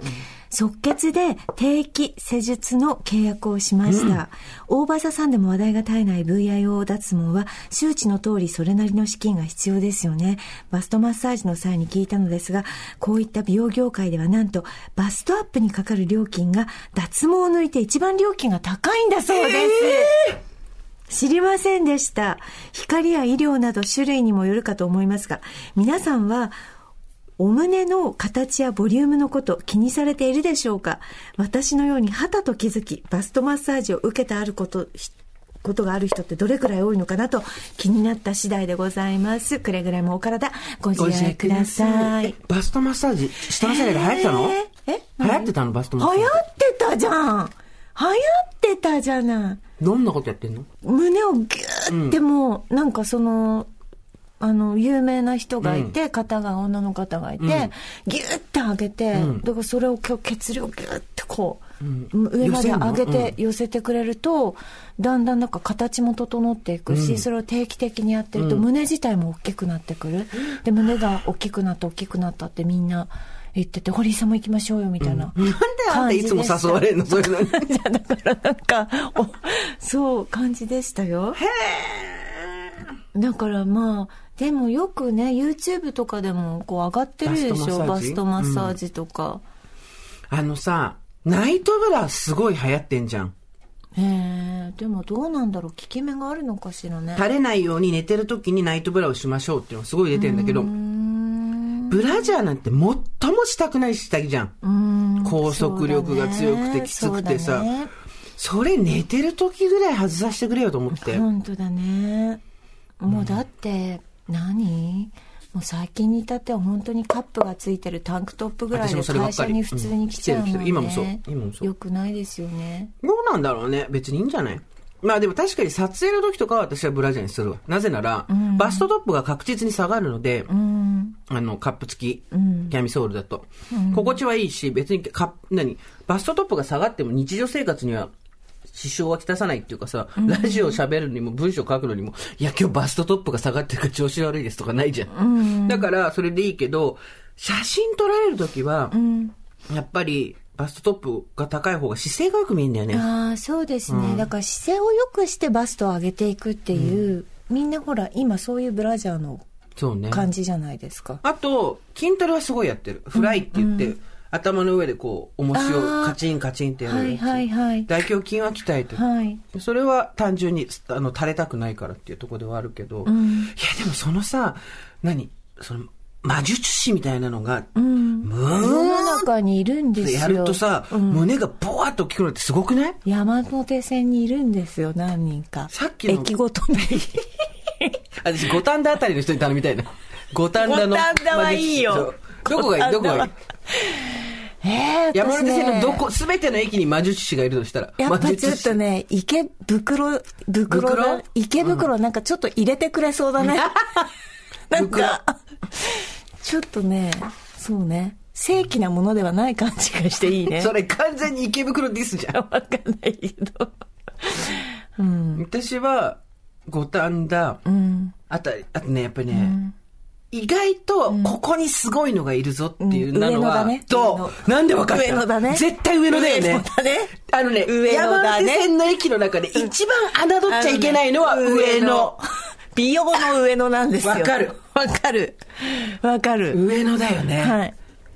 即決で定期施術の契約をしました。大場座さんでも話題が絶えない VIO 脱毛は周知の通りそれなりの資金が必要ですよね。バストマッサージの際に聞いたのですが、こういった美容業界ではなんとバストアップにかかる料金が脱毛を抜いて一番料金が高いんだそうです。知りませんでした。光や医療など種類にもよるかと思いますが、皆さんはお胸の形やボリュームのこと気にされているでしょうか？私のように肌と気づき、バストマッサージを受けてあること、ことがある人ってどれくらい多いのかなと気になった次第でございます。くれぐれもお体ご自愛ください。バストマッサージ、下の世代で流行ってたの？ええ流行ってたのバストマッサージ。流行ってたじゃん流行ってたじゃない。どんなことやってんの？胸をギューってもう、なんかその、あの、有名な人がいて、方が、女の方がいて、ギューって上げて、だからそれを今日血流をギューってこう、上まで上げて寄せてくれると、だんだんなんか形も整っていくし、それを定期的にやってると、胸自体も大きくなってくる。で、胸が大きくなった、大きくなったってみんな言ってて、堀井さんも行きましょうよ、みたいな。なんであんたいつも誘われるのそういうのに。いや、だからなんか、おそう、感じでしたよ。だからまあ、でもよくね、YouTube とかでもこう上がってるでしょ、ババスストマッサージとか。あのさ、ナイトブラすごい流行ってんじゃん。へえ、でもどうなんだろう、効き目があるのかしらね。垂れないように寝てる時にナイトブラをしましょうっていうのがすごい出てるんだけど、ブラジャーなんて最もしたくない下着じゃん。うん拘束力が強くてきつくてさそれ寝てる時ぐらい外させてくれよと思って。本当だね。もうだって、何？もう最近に至っては本当にカップがついてるタンクトップぐらいで私もそればっかり会社に普通に来ちゃうね。今もそう今もそうよくないですよね。どうなんだろうね。別にいいんじゃない？まあでも確かに撮影の時とかは私はブラジャーにするわ。なぜなら、バストトップが確実に下がるので、うん。あの、カップ付き、キャミソールだと。心地はいいし、別にカップ、何？バストトップが下がっても日常生活には支障はきたさないっていうかさ、ラジオ喋るにも文章書くのにも、いや今日バストトップが下がってるから調子悪いですとかないじゃん。だからそれでいいけど、写真撮られる時は、やっぱりバストトップが高い方が姿勢がよく見えるんだよね。ああ、そうですね。だから姿勢を良くしてバストを上げていくっていう、みんなほら、今そういうブラジャーのそうね。感じじゃないですか。あと、筋トレはすごいやってる。フライって言って、頭の上でこう、重しをカチンカチンってやるやつ。はいはいはい大胸筋は鍛えてる。はい。それは単純に、あの、垂れたくないからっていうところではあるけど、いや、でもそのさ、何？その、魔術師みたいなのが、うん。ム世のー中にいるんですよ。やるとさ、胸がボワッと大きくなってすごくない？山手線にいるんですよ、何人か。さっきの駅ごとに。私、五反田あたりの人に頼みたいな。五反田の。五反田はいいよどこがいい？どこがいい？ええ山手線のどこ、すべての駅に魔術師がいるとしたら。やっぱちょっとね、池袋、袋だ袋？池袋なんかちょっと入れてくれそうだね。なんか、ちょっとね、そうね、正規なものではない感じがしていいね。それ完全に池袋ディスじゃん。わかんないけど。うん。私は、五反田、うん。あと、あとね、やっぱりね、意外と、ここにすごいのがいるぞっていうなのは、と、なんでわかった？上野だね絶対上野だよね。上野だねあのね、上野だ山ね手線の駅の中で一番侮っちゃいけないのは上野。。美容の上野なんですよ。わかる。わかる。わかる。上野だよね。はい。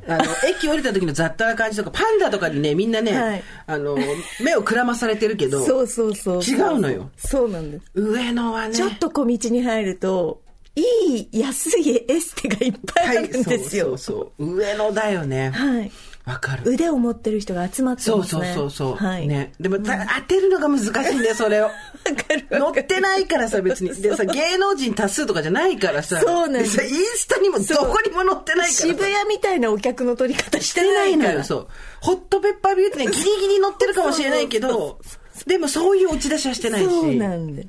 あの、駅降りた時の雑多な感じとか、パンダとかにね、みんなね、はいあの、目をくらまされてるけど、そうそうそう。違うのよ。そうなんです。上野はね、ちょっと小道に入ると、いい安いエステがいっぱいあるんですよ。そうそうそう。上野だよね。はい。わかる。腕を持ってる人が集まってそうそうますね。そうそう。はい。ね。でも、た当てるのが難しいんだよ、それを。わかる乗ってないからさ、別に。でさ、芸能人多数とかじゃないからさ。そうなんですさ、インスタにもどこにも載ってないからさ。渋谷みたいなお客の取り方ししててないのよ。そう。ホットペッパービューティーね、ギリギリ載ってるかもしれないけど、でもそういう落ち出しはしてないし。そうなんです。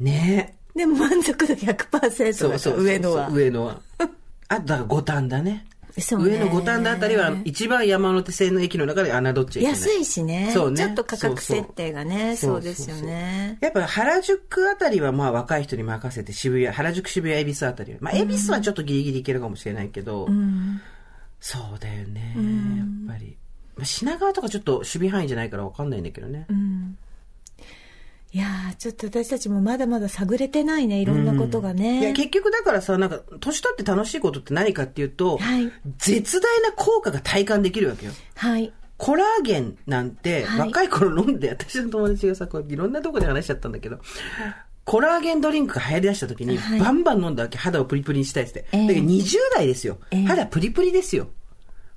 ねでも満足度100%だからそうそうそう上野は。上野は。あと、だから五反田ね。上野五反田あたりは一番山手線の駅の中で侮っちゃいけない。安いしね。そうねちょっと価格設定がね、そうですよね。やっぱ原宿あたりはまあ若い人に任せて渋谷、原宿渋谷恵比寿あたりは。まあ恵比寿はちょっとギリギリいけるかもしれないけど、そうだよね。やっぱり。まあ品川とかちょっと守備範囲じゃないからわかんないんだけどね。いやー、ちょっと私たちもまだまだ探れてないね、いろんなことがね。いや、結局だからさ、なんか、年取って楽しいことって何かっていうと、はい絶大な効果が体感できるわけよ。はい。コラーゲンなんて、はい若い頃飲んで、私の友達がさ、こういろんなとこで話しちゃったんだけど、コラーゲンドリンクが流行り出した時に、はいバンバン飲んだわけ、肌をプリプリにしたいって。ええだけど20代ですよ、ええ肌プリプリですよ。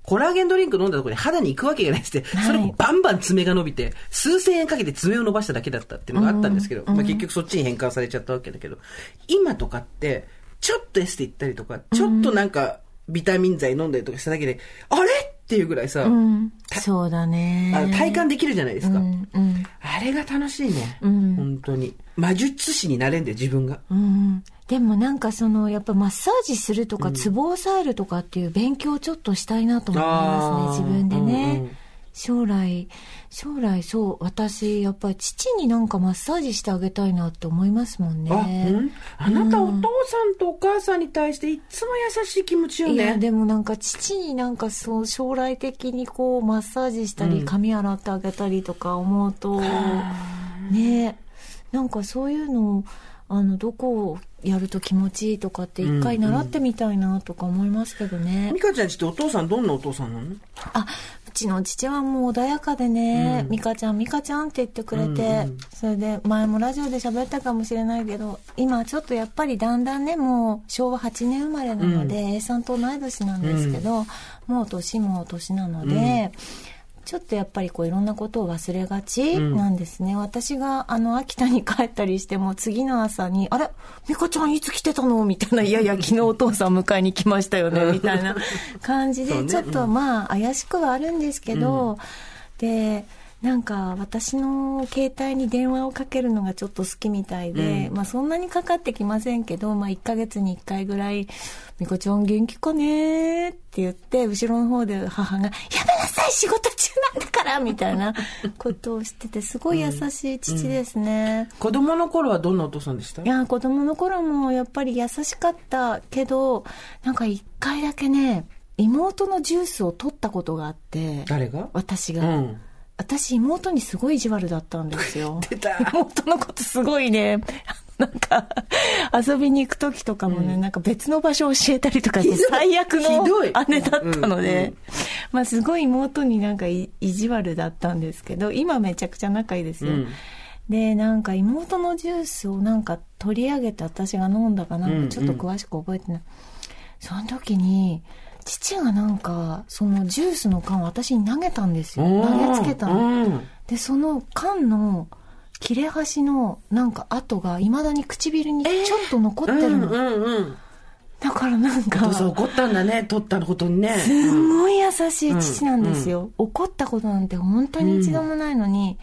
コラーゲンドリンク飲んだところに肌に行くわけがないって、それもバンバン爪が伸びて、数千円かけて爪を伸ばしただけだったっていうのがあったんですけど、まあ結局そっちに変換されちゃったわけだけど、今とかって、ちょっとエステ行ったりとか、ちょっとなんか、ビタミン剤飲んだりとかしただけで、あれ？っていうぐらいさ、うん。そうだね。体感できるじゃないですか。うん。うん。あれが楽しいね。ん本当に。魔術師になれんだよ、自分が。うん。でもなんかその、やっぱマッサージするとか、ツボを抑えるとかっていう勉強をちょっとしたいなと思いますね、自分でね。うんうん将来、将来そう、私、やっぱり父になんかマッサージしてあげたいなって思いますもんね。あ、うん？あなたお父さんとお母さんに対していつも優しい気持ちよいや、ね。でもなんか父になんかそう、将来的にこう、マッサージしたり、髪洗ってあげたりとか思うと、ねなんかそういうのを、あの、どこをやると気持ちいいとかって一回習ってみたいなとか思いますけどね。美香ちゃんちってお父さんどんなお父さんなの？あ、うちの父はもう穏やかでね、美香ちゃん、美香ちゃんって言ってくれて、それで前もラジオで喋ったかもしれないけど、今ちょっとやっぱりだんだんね、もう昭和8年生まれなので、A さんと同い年なんですけど、もう年も年なので、ちょっとやっぱりこういろんなことを忘れがちなんですね。私があの秋田に帰ったりしても次の朝に、あれ？美香ちゃんいつ来てたの？みたいな、いやいや昨日お父さん迎えに来ましたよね、みたいな感じで、ちょっとまあ怪しくはあるんですけど、で、なんか私の携帯に電話をかけるのがちょっと好きみたいで、まあそんなにかかってきませんけど、まあ1ヶ月に1回ぐらい、みこちゃん元気かねって言って、後ろの方で母が、やめなさい仕事中なんだからみたいなことをしてて、すごい優しい父ですね。子供の頃はどんなお父さんでした？いや、子供の頃もやっぱり優しかったけど、なんか一回だけね、妹のジュースを取ったことがあって、誰が？私が。うん。私妹にすごい意地悪だったんですよ。出た。妹のことすごいね、なんか、遊びに行く時とかもね、なんか別の場所を教えたりとかして、最悪の姉だったのうんで、まあすごい妹になんかい意地悪だったんですけど、今めちゃくちゃ仲いいですよ。うん。で、なんか妹のジュースをなんか取り上げて私が飲んだかなんかちょっと詳しく覚えてない。その時に、父がなんか、そのジュースの缶を私に投げたんですよ。投げつけたの。うんで、その缶の切れ端のなんか跡が未だに唇にちょっと残ってるの。うんうんうん。だからなんか、お父さん怒ったんだね、取ったことにね。すごい優しい父なんですよ。怒ったことなんて本当に一度もないのに、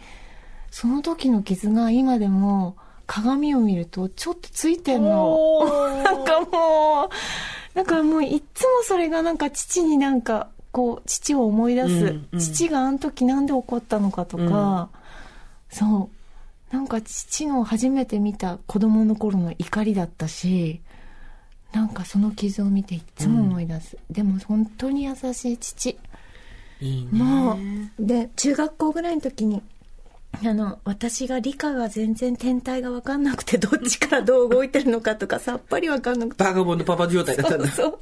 その時の傷が今でも鏡を見るとちょっとついてんの。なんかもう、だからもういっつもそれがなんか父になんか、こう、父を思い出す。うんうん父があの時なんで怒ったのかとか、そう。なんか父の初めて見た子供の頃の怒りだったし、なんかその傷を見ていっつも思い出す。でも本当に優しい父。いいね。もう、で、中学校ぐらいの時に、あの、私が理科が全然天体が分かんなくて、どっちからどう動いてるのかとかさっぱり分かんなくて。バーガボンのパパ状態だったんだ。そうそう。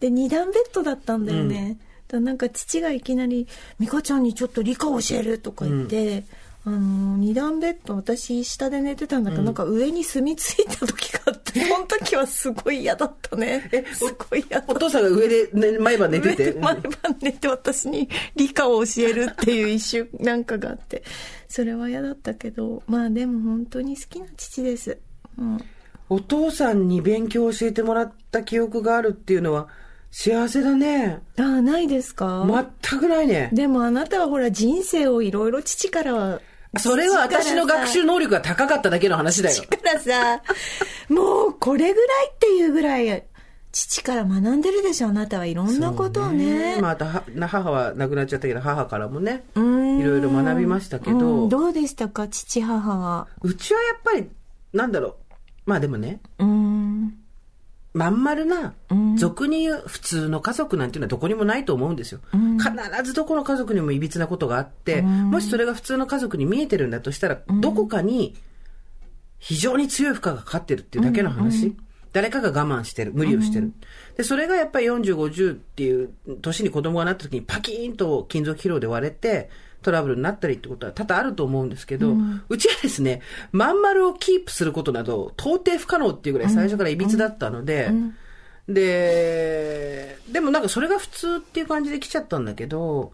で、二段ベッドだったんだよね。だからなんか父がいきなり、美香ちゃんにちょっと理科教えるとか言って、あの、二段ベッド、私下で寝てたんだけど、なんか上に住み着いた時があって、その時はすごい嫌だったね。すごい嫌だったお。父さんが上で、ね、毎晩寝てて？毎晩寝て私に理科を教えるっていう一瞬 なんかがあってそれは嫌だったけどまあでも本当に好きな父です、うん、お父さんに勉強を教えてもらった記憶があるっていうのは幸せだね。ああないですか、全くないね。でもあなたはほら人生をいろいろ父からはそれは私の学習能力が高かっただけの話だよ。父。からさ。もうこれぐらいっていうぐらい父から学んでるでしょあなたは。いろんなことをね。または母は亡くなっちゃったけど母からもねいろいろ学びましたけど、ううんどうでしたか父母は。ちはやっぱりなんだろう。まあでもね。うーんまん丸なうん。俗に言う普通の家族なんていうのはどこにもないと思うんですよ、うん。必ずどこの家族にもいびつなことがあって、うん。もしそれが普通の家族に見えてるんだとしたら、どこかに非常に強い負荷がかかってるっていうだけの話、誰かが我慢してる無理をしてる、でそれがやっぱり40、50っていう年に子供がなった時にパキーンと金属疲労で割れてトラブルになったりってことは多々あると思うんですけど、うちはですね、まん丸をキープすることなど到底不可能っていうぐらい最初からいびつだったので、で、でももなんかそれが普通っていう感じで来ちゃったんだけど、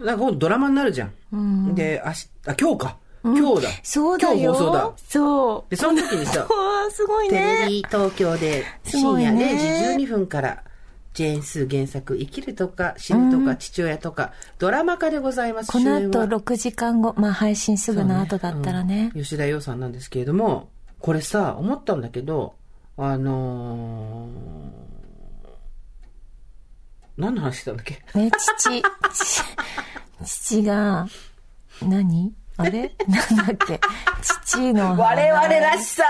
なんかほんとドラマになるじゃん。で、明日、あ、今日か。今日だ。そうだよ。今日放送だ。そう。で、その時にさ、すごいテレね。ビ東京です深夜0時12分から、ジェーンスー原作、生きるとか、死ぬとか、父親とか、ドラマ化でございます。この後主演は。6時間後、まあ配信すぐの後だったらね。うん。吉田洋さんなんですけれども、これさ、思ったんだけど、あのー、何の話したんだっけ？ね、父、父。父が、何？あれ？なんだっけ？父の話。我々らしさ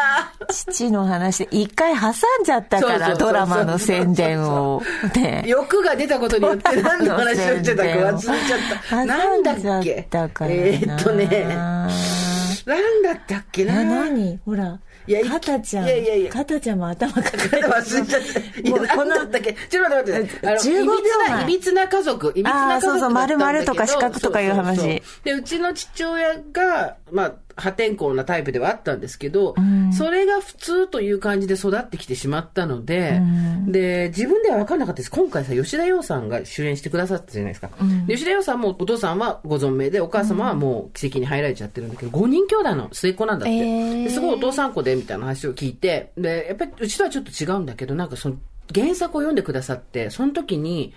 父の話で、一回挟んじゃったから、ドラマの宣伝を。ね。欲が出たことによって何の話をしてたか忘れちゃった。なんだっけ？えーっとね、なんだったっけな？え、何？ほら。いやいかたちゃん。いやいやいやかたちゃんも頭かか忘れちゃった。もうこのだっけちょっと待って待って。あの15秒前いびつな家族。いびつな家族。あーそうそう丸々とか四角とかいう話で、うちの父親が、まあ、破天荒なタイプではあったんですけど、それが普通という感じで育ってきてしまったので、で、自分では分かんなかったです。今回さ、吉田洋さんが主演してくださったじゃないですか。で吉田洋さんもお父さんはご存命で、お母様はもう奇跡に入られちゃってるんだけど、5人兄弟の末っ子なんだって。えーですごいお父さん子でみたいな話を聞いて、で、やっぱりうちとはちょっと違うんだけど、なんかその原作を読んでくださって、その時に、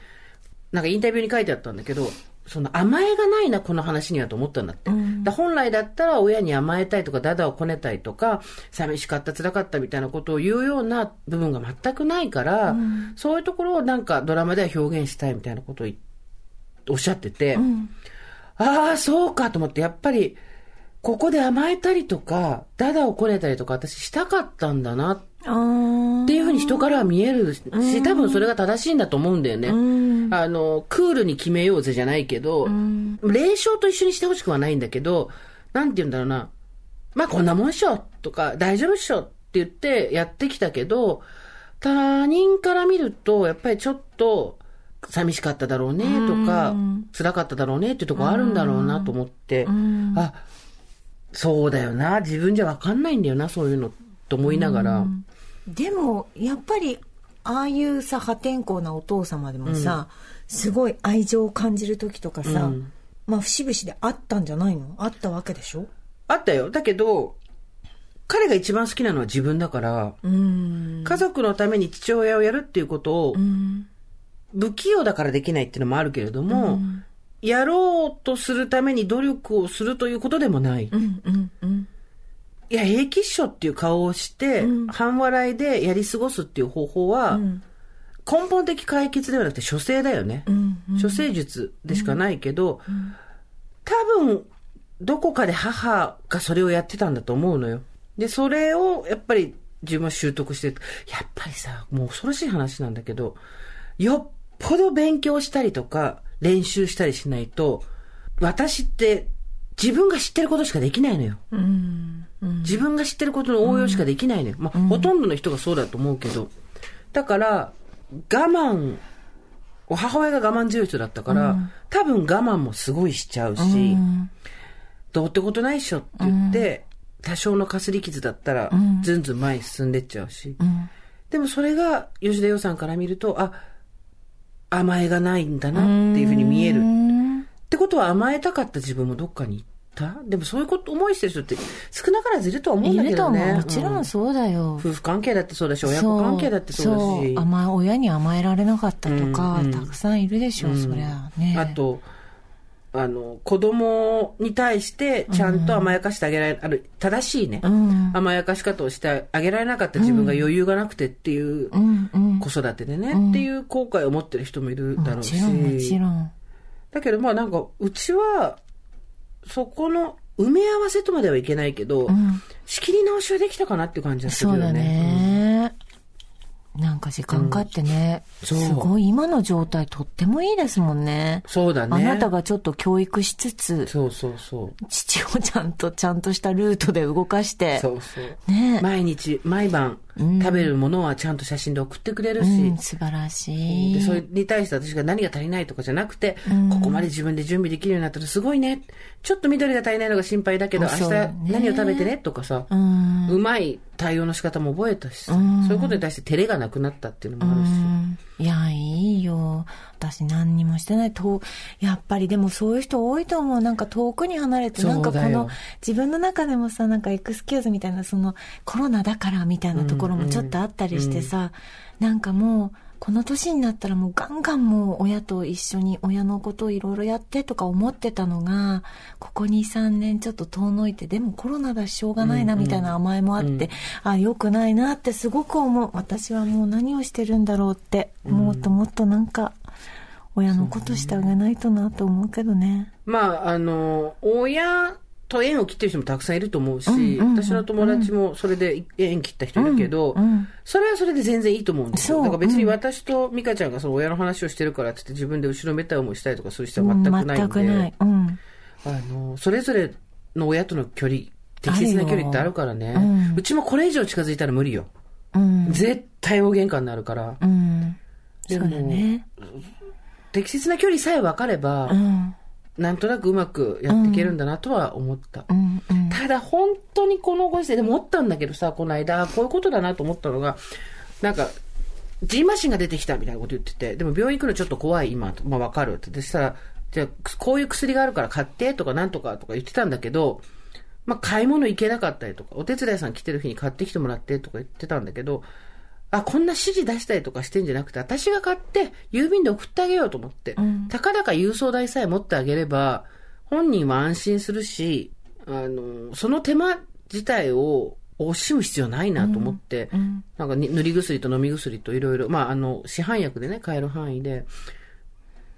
なんかインタビューに書いてあったんだけど、その甘えがないな、この話にはと思ったんだって。だ本来だったら親に甘えたいとか、ダダをこねたいとか、寂しかった、辛かったみたいなことを言うような部分が全くないから、そういうところをなんかドラマでは表現したいみたいなことをおっしゃってて、ああ、そうかと思って、やっぱり、ここで甘えたりとか、ダダをこねたりとか、私したかったんだなっあー。ていうふうに人からは見えるし、多分それが正しいんだと思うんだよね。あの、クールに決めようぜじゃないけど、霊障と一緒にしてほしくはないんだけど、なんて言うんだろうな。まあこんなもんっしょとか、大丈夫っしょって言ってやってきたけど、他人から見ると、やっぱりちょっと、寂しかっただろうねとか、辛かっただろうねっていうところあるんだろうなと思って、あ、そうだよな、自分じゃわかんないんだよな、そういうの、と思いながら。でも、やっぱり、ああいうさ、破天荒なお父様でもさ、すごい愛情を感じる時とかさ、うんまあ、節々であったんじゃないの？あったわけでしょ？あったよ。だけど、彼が一番好きなのは自分だから、うん。家族のために父親をやるっていうことを、不器用だからできないっていうのもあるけれども、やろうとするために努力をするということでもない。うんうんうん。いや、平気っしょっていう顔をして、半笑いでやり過ごすっていう方法は、根本的解決ではなくて処世だよね。処世術でしかないけど、多分、どこかで母がそれをやってたんだと思うのよ。で、それを、やっぱり自分は習得してる。やっぱりさ、もう恐ろしい話なんだけど、よっぽど勉強したりとか、練習したりしないと、私って自分が知ってることしかできないのよ。自分が知ってることの応用しかできないのよ。まあ、ほとんどの人がそうだと思うけど。だから、我慢、母親が我慢強い人だったから、多分我慢もすごいしちゃうし、どうってことないっしょって言って、多少のかすり傷だったら、ずんずん前に進んでっちゃうし。でもそれが、吉田洋さんから見ると、あ、甘えがないんだなっていうふうに見える。ってことは甘えたかった自分もどっかに行った？でもそういうこと、思いしてる人って少なからずいるとは思うんいだけどね。もちろうんそうだよ。夫婦関係だってそうだし、親子関係だってそうだし。甘え親に甘えられなかったとか、うんうんたくさんいるでしょう、そりゃね。あと、あの、子供に対してちゃんと甘やかしてあげられ、ある、正しいね、うん。甘やかし方をしてあげられなかった自分が余裕がなくてっていううんうん。子育てでね、っていう後悔を持ってる人もいるだろうし。もちろん、もちろん。だけどまあなんか、うちは、そこの埋め合わせとまではいけないけど、ん仕切り直しはできたかなっていう感じはするそうだよね。ね。なんか時間かかってね、そうすごい今の状態とってもいいですもんね。そうだね。あなたがちょっと教育しつつ、そうそうそう。父をちゃんと、ちゃんとしたルートで動かして、そうそう。ね毎日、毎晩、食べるものはちゃんと写真で送ってくれるし、うん、素晴らしい。で、それに対して私が何が足りないとかじゃなくて、ここまで自分で準備できるようになったらすごいね。ちょっと緑が足りないのが心配だけど、明日何を食べてねとかさ、うん。うまい対応の仕方も覚えたしさ、そういうことに対して照れがなくなったっていうのもあるし。うんいや、いいよ。私何にもしてない。と、やっぱりでもそういう人多いと思う。なんか遠くに離れて、なんかこの、自分の中でもさ、なんかエクスキューズみたいな、その、コロナだからみたいなところもちょっとあったりしてさ、なんかもう、この年になったらもうガンガンもう親と一緒に親のことをいろいろやってとか思ってたのが、ここ2、3年ちょっと遠のいて、でもコロナだししょうがないなみたいな甘えもあって、あ、良くないなってすごく思う。私はもう何をしてるんだろうって、もっともっとなんか、親のことしてあげないとなと思うけどね。まあ、あの、親と縁を切ってる人もたくさんいると思うし、うんうんうん私の友達もそれで縁切った人いるけど、うんうんそれはそれで全然いいと思うんですよ。だから別に私と美香ちゃんがその親の話をしてるからってって自分で後ろめたい思いしたりとかする必要は全くないんで、全くない。うん。あの、それぞれの親との距離、適切な距離ってあるからね。うちもこれ以上近づいたら無理よ。うん。絶対大喧嘩になるから。うん。そうだね。適切な距離さえ分かれば、うん。なんとなくうまくやっていけるんだなとは思った。うん。うん。ただ本当にこのご時世でも思ったんだけどさ、この間、こういうことだなと思ったのが、なんか、ジンマシンが出てきたみたいなこと言ってて、でも病院行くのちょっと怖い今、まあわかるって。でしたら、じゃあ、こういう薬があるから買ってとかなんとかとか言ってたんだけど、まあ買い物行けなかったりとか、お手伝いさん来てる日に買ってきてもらってとか言ってたんだけど、あ、こんな指示出したりとかしてんじゃなくて、私が買って郵便で送ってあげようと思って、んたかだか郵送代さえ持ってあげれば、本人は安心するし、あの、その手間自体を惜しむ必要ないなと思って、うん。なんかに塗り薬と飲み薬といろいろ、まあ、あの、市販薬でね、買える範囲で、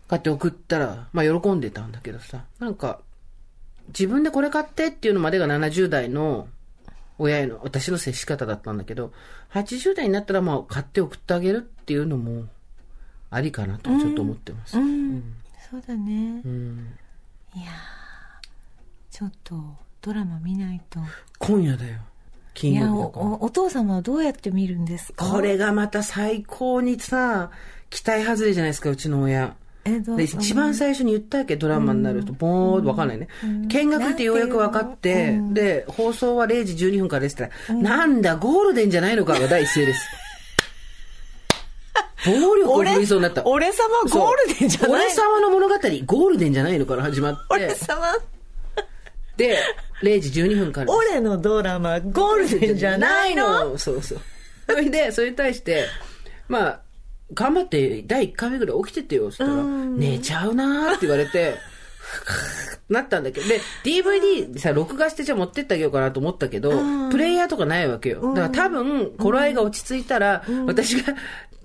買って送ったら、まあ、喜んでたんだけどさ、なんか、自分でこれ買ってっていうのまでが70代の親への、私の接し方だったんだけど、80代になったら、まあ、買って送ってあげるっていうのも、ありかなと、ちょっと思ってます。うん。そうだねう。んいやーちょっとドラマ見ないと。今夜だよ。金曜日だから。お、お父様はどうやって見るんですか？これがまた最高にさ、期待外れじゃないですか、うちの親。で、一番最初に言ったわけ、ドラマになると、ぼーっとわかんないね。見学ってようやく分かって、で、放送は0時12分からですって言ったら、なんだ、ゴールデンじゃないのかが第一声です。暴力を振りそうになった。俺様ゴールデンじゃない？俺様の物語、ゴールデンじゃないのから始まって、俺様。で、0時12分から。俺のドラマゴールデンじゃないの？そうそう。それで、それに対して、まあ、頑張って第1回目ぐらい起きててよ、そしたら、寝ちゃうなーって言われて、なったんだけど、で、DVD さ、録画してじゃあ持ってってあげようかなと思ったけど、プレイヤーとかないわけよ。だから多分、頃合いが落ち着いたら、私が、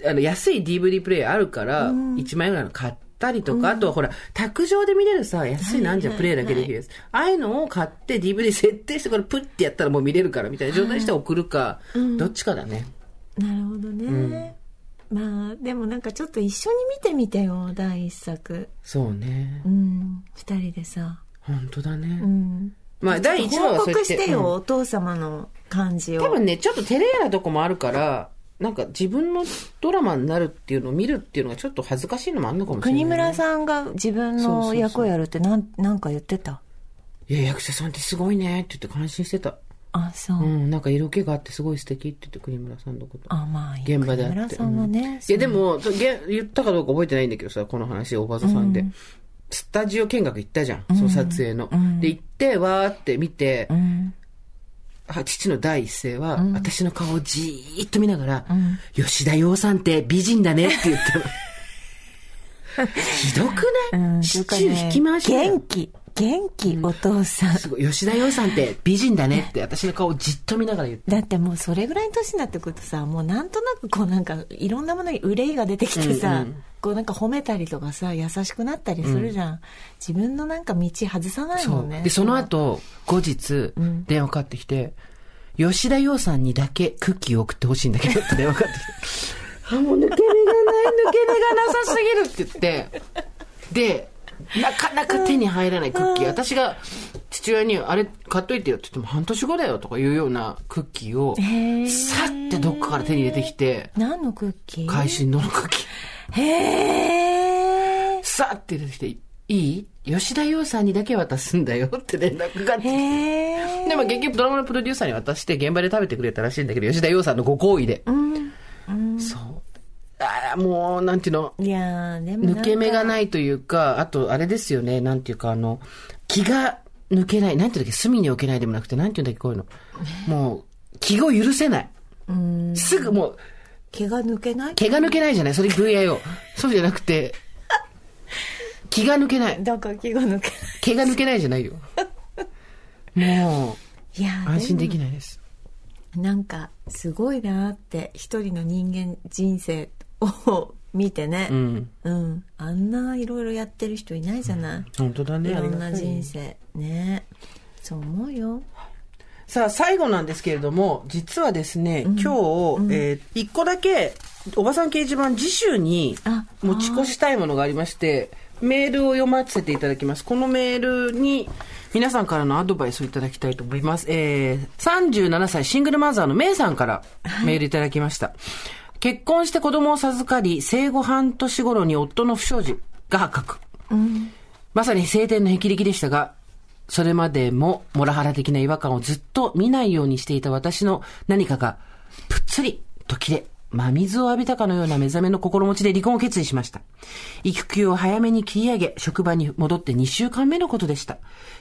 あの、安い DVD プレイヤーあるから、1万円ぐらいの買ったりとか、あとはほら、卓上で見れるさ、安いなんじゃん、プレイだけできるやつ。ああいうのを買って DVD 設定して、これプッてやったらもう見れるから、みたいな状態にして送るか、どっちかだね。なるほどね。まあ、でもなんかちょっと一緒に見てみてよ、第一作。そうねう。ん。二人でさ。本当だね。うん。まあ、第1話は報告してよ、うんお父様の感じを。多分ね、ちょっと照れ屋なとこもあるから、なんか自分のドラマになるっていうのを見るっていうのがちょっと恥ずかしいのもあるのかもしれない、国村さんが自分の役をやるってなんなんか言ってた？いや、役者さんってすごいねって言って感心してた。あ、そう。うん、なんか色気があってすごい素敵って言って国村さんのこと。あ、まあ、現場であって。さんはね。うんいや、でも、言ったかどうか覚えてないんだけどさ、この話、大場さんで。スタジオ見学行ったじゃん、その撮影の。で、行って、わーって見て、父の第一声は、私の顔をじーっと見ながら、吉田洋さんって美人だねって言ったの。ひどくうない、ん。シチュー引き回し元気。元気、お父さん。すごい、吉田洋さんって美人だねって私の顔をじっと見ながら言って。だってもうそれぐらいの年になってくるとさ、もうなんとなくこうなんかいろんなものに憂いが出てきてさ、うんうんこうなんか褒めたりとかさ、優しくなったりするじゃん。自分のなんか道外さないそう。もんね。で、その後、後日、電話かかってきて、吉田洋さんにだけクッキーを送ってほしいんだけどって電話かかってきて。あ、もう抜け目がない、抜け目がなさすぎるって言って、で、なかなか手に入らないクッキー。私が父親に、あれ買っといてよって言っても半年後だよとかいうようなクッキーを、さってどっかから手に入れてきて、何のクッキー？会心のクッキー。へー。さって出てきて、いい？吉田洋さんにだけ渡すんだよって連絡が。でも結局ドラマのプロデューサーに渡して現場で食べてくれたらしいんだけど、吉田洋さんのご好意で。うん。そう。あもう、なんていうの、いやーでも抜け目がないというか、あと、あれですよね、なんていうか、あの、気が抜けない、なんていうんだっけ、隅に置けないでもなくて、なんていうんだっけ、こういうの。もう、気を許せない。すぐもう、毛が抜けない？毛が抜けないじゃない？それ VIO。そうじゃなくて、気が抜けない。だから毛が抜け毛が抜けないじゃないよ。もないいや安心できいないです。なんかすごいなって一人の人間人生を見てね。うん。うん、あんないろいろやってる人いないじゃない、本当だね。いろんな人生。ね。そう思うよ。さあ、最後なんですけれども、実はですね、今日、えー一個だけ、おばさん掲示板次週にあ持ち越したいものがありまして、メールを読ませていただきます。このメールに、皆さんからのアドバイスをいただきたいと思います。えー、37歳シングルマザーのメイさんからメールいただきました。結婚して子供を授かり、生後半年頃に夫の不祥事が発覚。まさに晴天の霹靂でしたが、それまでもモラハラ的な違和感をずっと見ないようにしていた私の何かが、ぷっつりと切れ、真水を浴びたかのような目覚めの心持ちで離婚を決意しました。育休を早めに切り上げ、職場に戻って2週間目のことでした。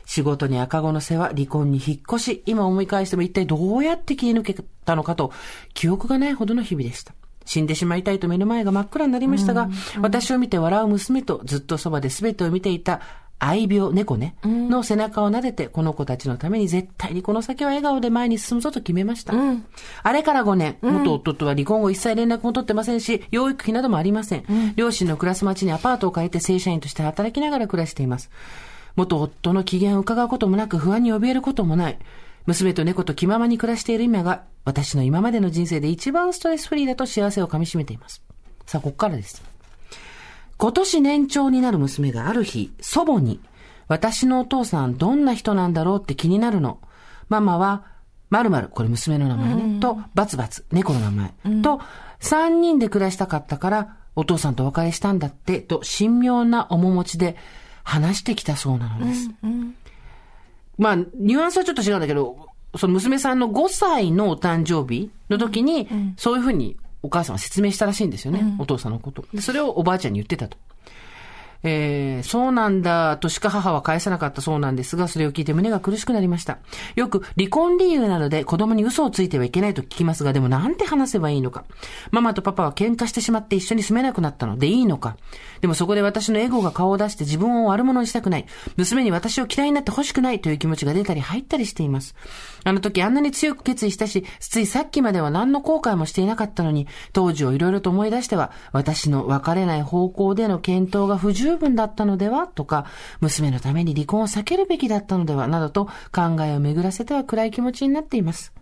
仕事に赤子の世話、離婚に引っ越し、今思い返しても一体どうやって切り抜けたのかと、記憶がないほどの日々でした。死んでしまいたいと目の前が真っ暗になりましたが、私を見て笑う娘とずっとそばで全てを見ていた愛病、猫ね、の背中を撫でて、この子たちのために絶対にこの先は笑顔で前に進むぞと決めました。あれから5年、元夫とは離婚後一切連絡も取ってませんし、養育費などもありません。両親の暮らす町にアパートを借りて正社員として働きながら暮らしています。元夫の機嫌を伺うこともなく不安に怯えることもない。娘と猫と気ままに暮らしている今が、私の今までの人生で一番ストレスフリーだと幸せをかみしめています。さあ、ここからです。今年年長になる娘がある日、祖母に、私のお父さんどんな人なんだろうって気になるの。ママは、〇〇、これ娘の名前ね、と、バツバツ、猫の名前、と、三人で暮らしたかったから、お父さんとお別れしたんだって、と、神妙な面持ちで話してきたそうなのです。まあ、ニュアンスはちょっと違うんだけど、その娘さんの5歳のお誕生日の時に、そういうふうにお母さんは説明したらしいんですよね、お父さんのこと。で、それをおばあちゃんに言ってたと。えー、そうなんだとしか母は返さなかったそうなんですが、それを聞いて胸が苦しくなりました。よく離婚理由なので子供に嘘をついてはいけないと聞きますが、でもなんて話せばいいのか。ママとパパは喧嘩してしまって一緒に住めなくなったのでいいのか。でもそこで私のエゴが顔を出して自分を悪者にしたくない。娘に私を嫌いになって欲しくないという気持ちが出たり入ったりしています。あの時あんなに強く決意したし、ついさっきまでは何の後悔もしていなかったのに、当時をいろいろと思い出しては、私の別れない方向での検討が不十分だったのではとか、娘のために離婚を避けるべきだったのではなどと考えを巡らせては暗い気持ちになっています。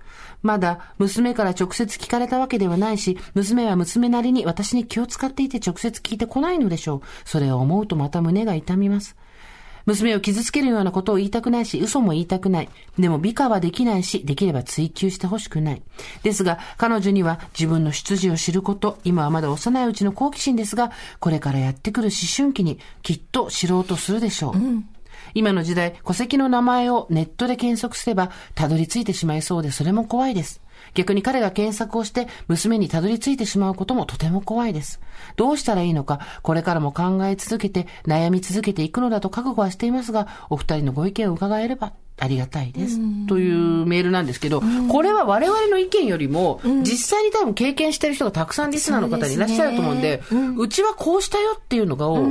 まだ娘から直接聞かれたわけではないし、娘は娘なりに私に気を使っていて直接聞いてこないのでしょう。それを思うとまた胸が痛みます。娘を傷つけるようなことを言いたくないし、嘘も言いたくない。でも美化はできないし、できれば追求してほしくない。ですが、彼女には自分の出自を知ること、今はまだ幼いうちの好奇心ですが、これからやってくる思春期にきっと知ろうとするでしょう。今の時代、戸籍の名前をネットで検索すれば、たどり着いてしまいそうで、それも怖いです。逆に彼が検索をして娘にたどり着いてしまうこともとても怖いです。どうしたらいいのか、これからも考え続けて悩み続けていくのだと覚悟はしていますが、お二人のご意見を伺えればありがたいです。というメールなんですけど、これは我々の意見よりも、実際に多分経験してる人がたくさんリスナーの方にいらっしゃると思うんで、うちはこうしたよっていうのがを、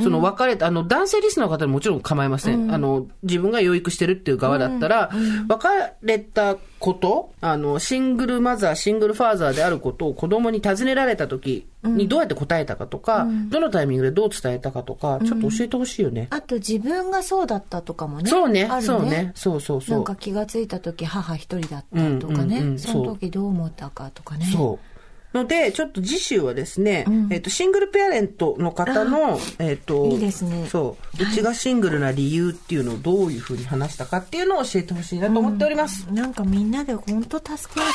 その別れた、あの、男性リスナーの方でももちろん構いません。あの、自分が養育してるっていう側だったら、別れたこと、あの、シングルマザー、シングルファーザーであることを子供に尋ねられた時にどうやって答えたかとか、どのタイミングでどう伝えたかとか、ちょっと教えてほしいよね。あと自分がそうだったとかもねそうねそうねそうそうそう。なんか気がついた時母一人だったとかね、その時どう思ったかとかね。そう。ので、ちょっと次週はですね、えっ、と、シングルペアレントの方の、えっ、と、いいですねそう、うちがシングルな理由っていうのをどういうふうに話したかっていうのを教えてほしいなと思っております。なんかみんなで本当助け合う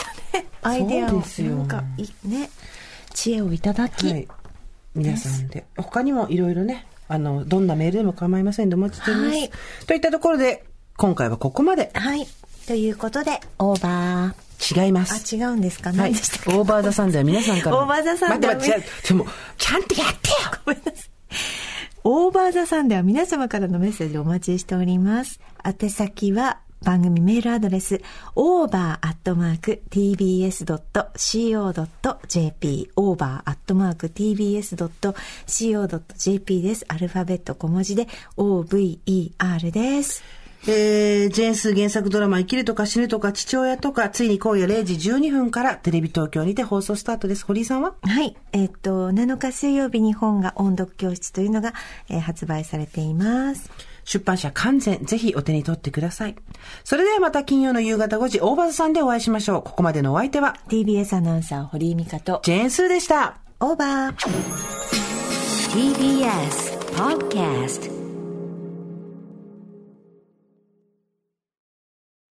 ねアイデアをそうですよなんかいね知恵をいただき、はい。皆さんで。他にもいろいろね、あの、どんなメールでも構いませんのでお待ちしております。はいといったところで、今回はここまで。はい。ということで、 OVER。違います。あ、違うんですか？はい。何でしたっけ、 OVER THE SUN では皆さんから。 OVER THE SUN では待って待って、も、ちゃんとやってよごめんなさい。 OVER THE SUN では皆様からのメッセージをお待ちしております。宛先は番組メールアドレス over.tbs.co.jp over.tbs.co.jp です。アルファベット小文字で over です。えー、ジェーンスー原作ドラマ生きるとか死ぬとか父親とか、ついに今夜0時12分からテレビ東京にて放送スタートです。堀井さんは？はい。えっ、と、7日水曜日に本が音読教室というのが、えー発売されています。出版社完全、ぜひお手に取ってください。それではまた金曜の夕方5時、オーバーザさんでお会いしましょう。ここまでのお相手は、TBS アナウンサー堀井美香とジェーンスーでした。オーバー TBS Podcast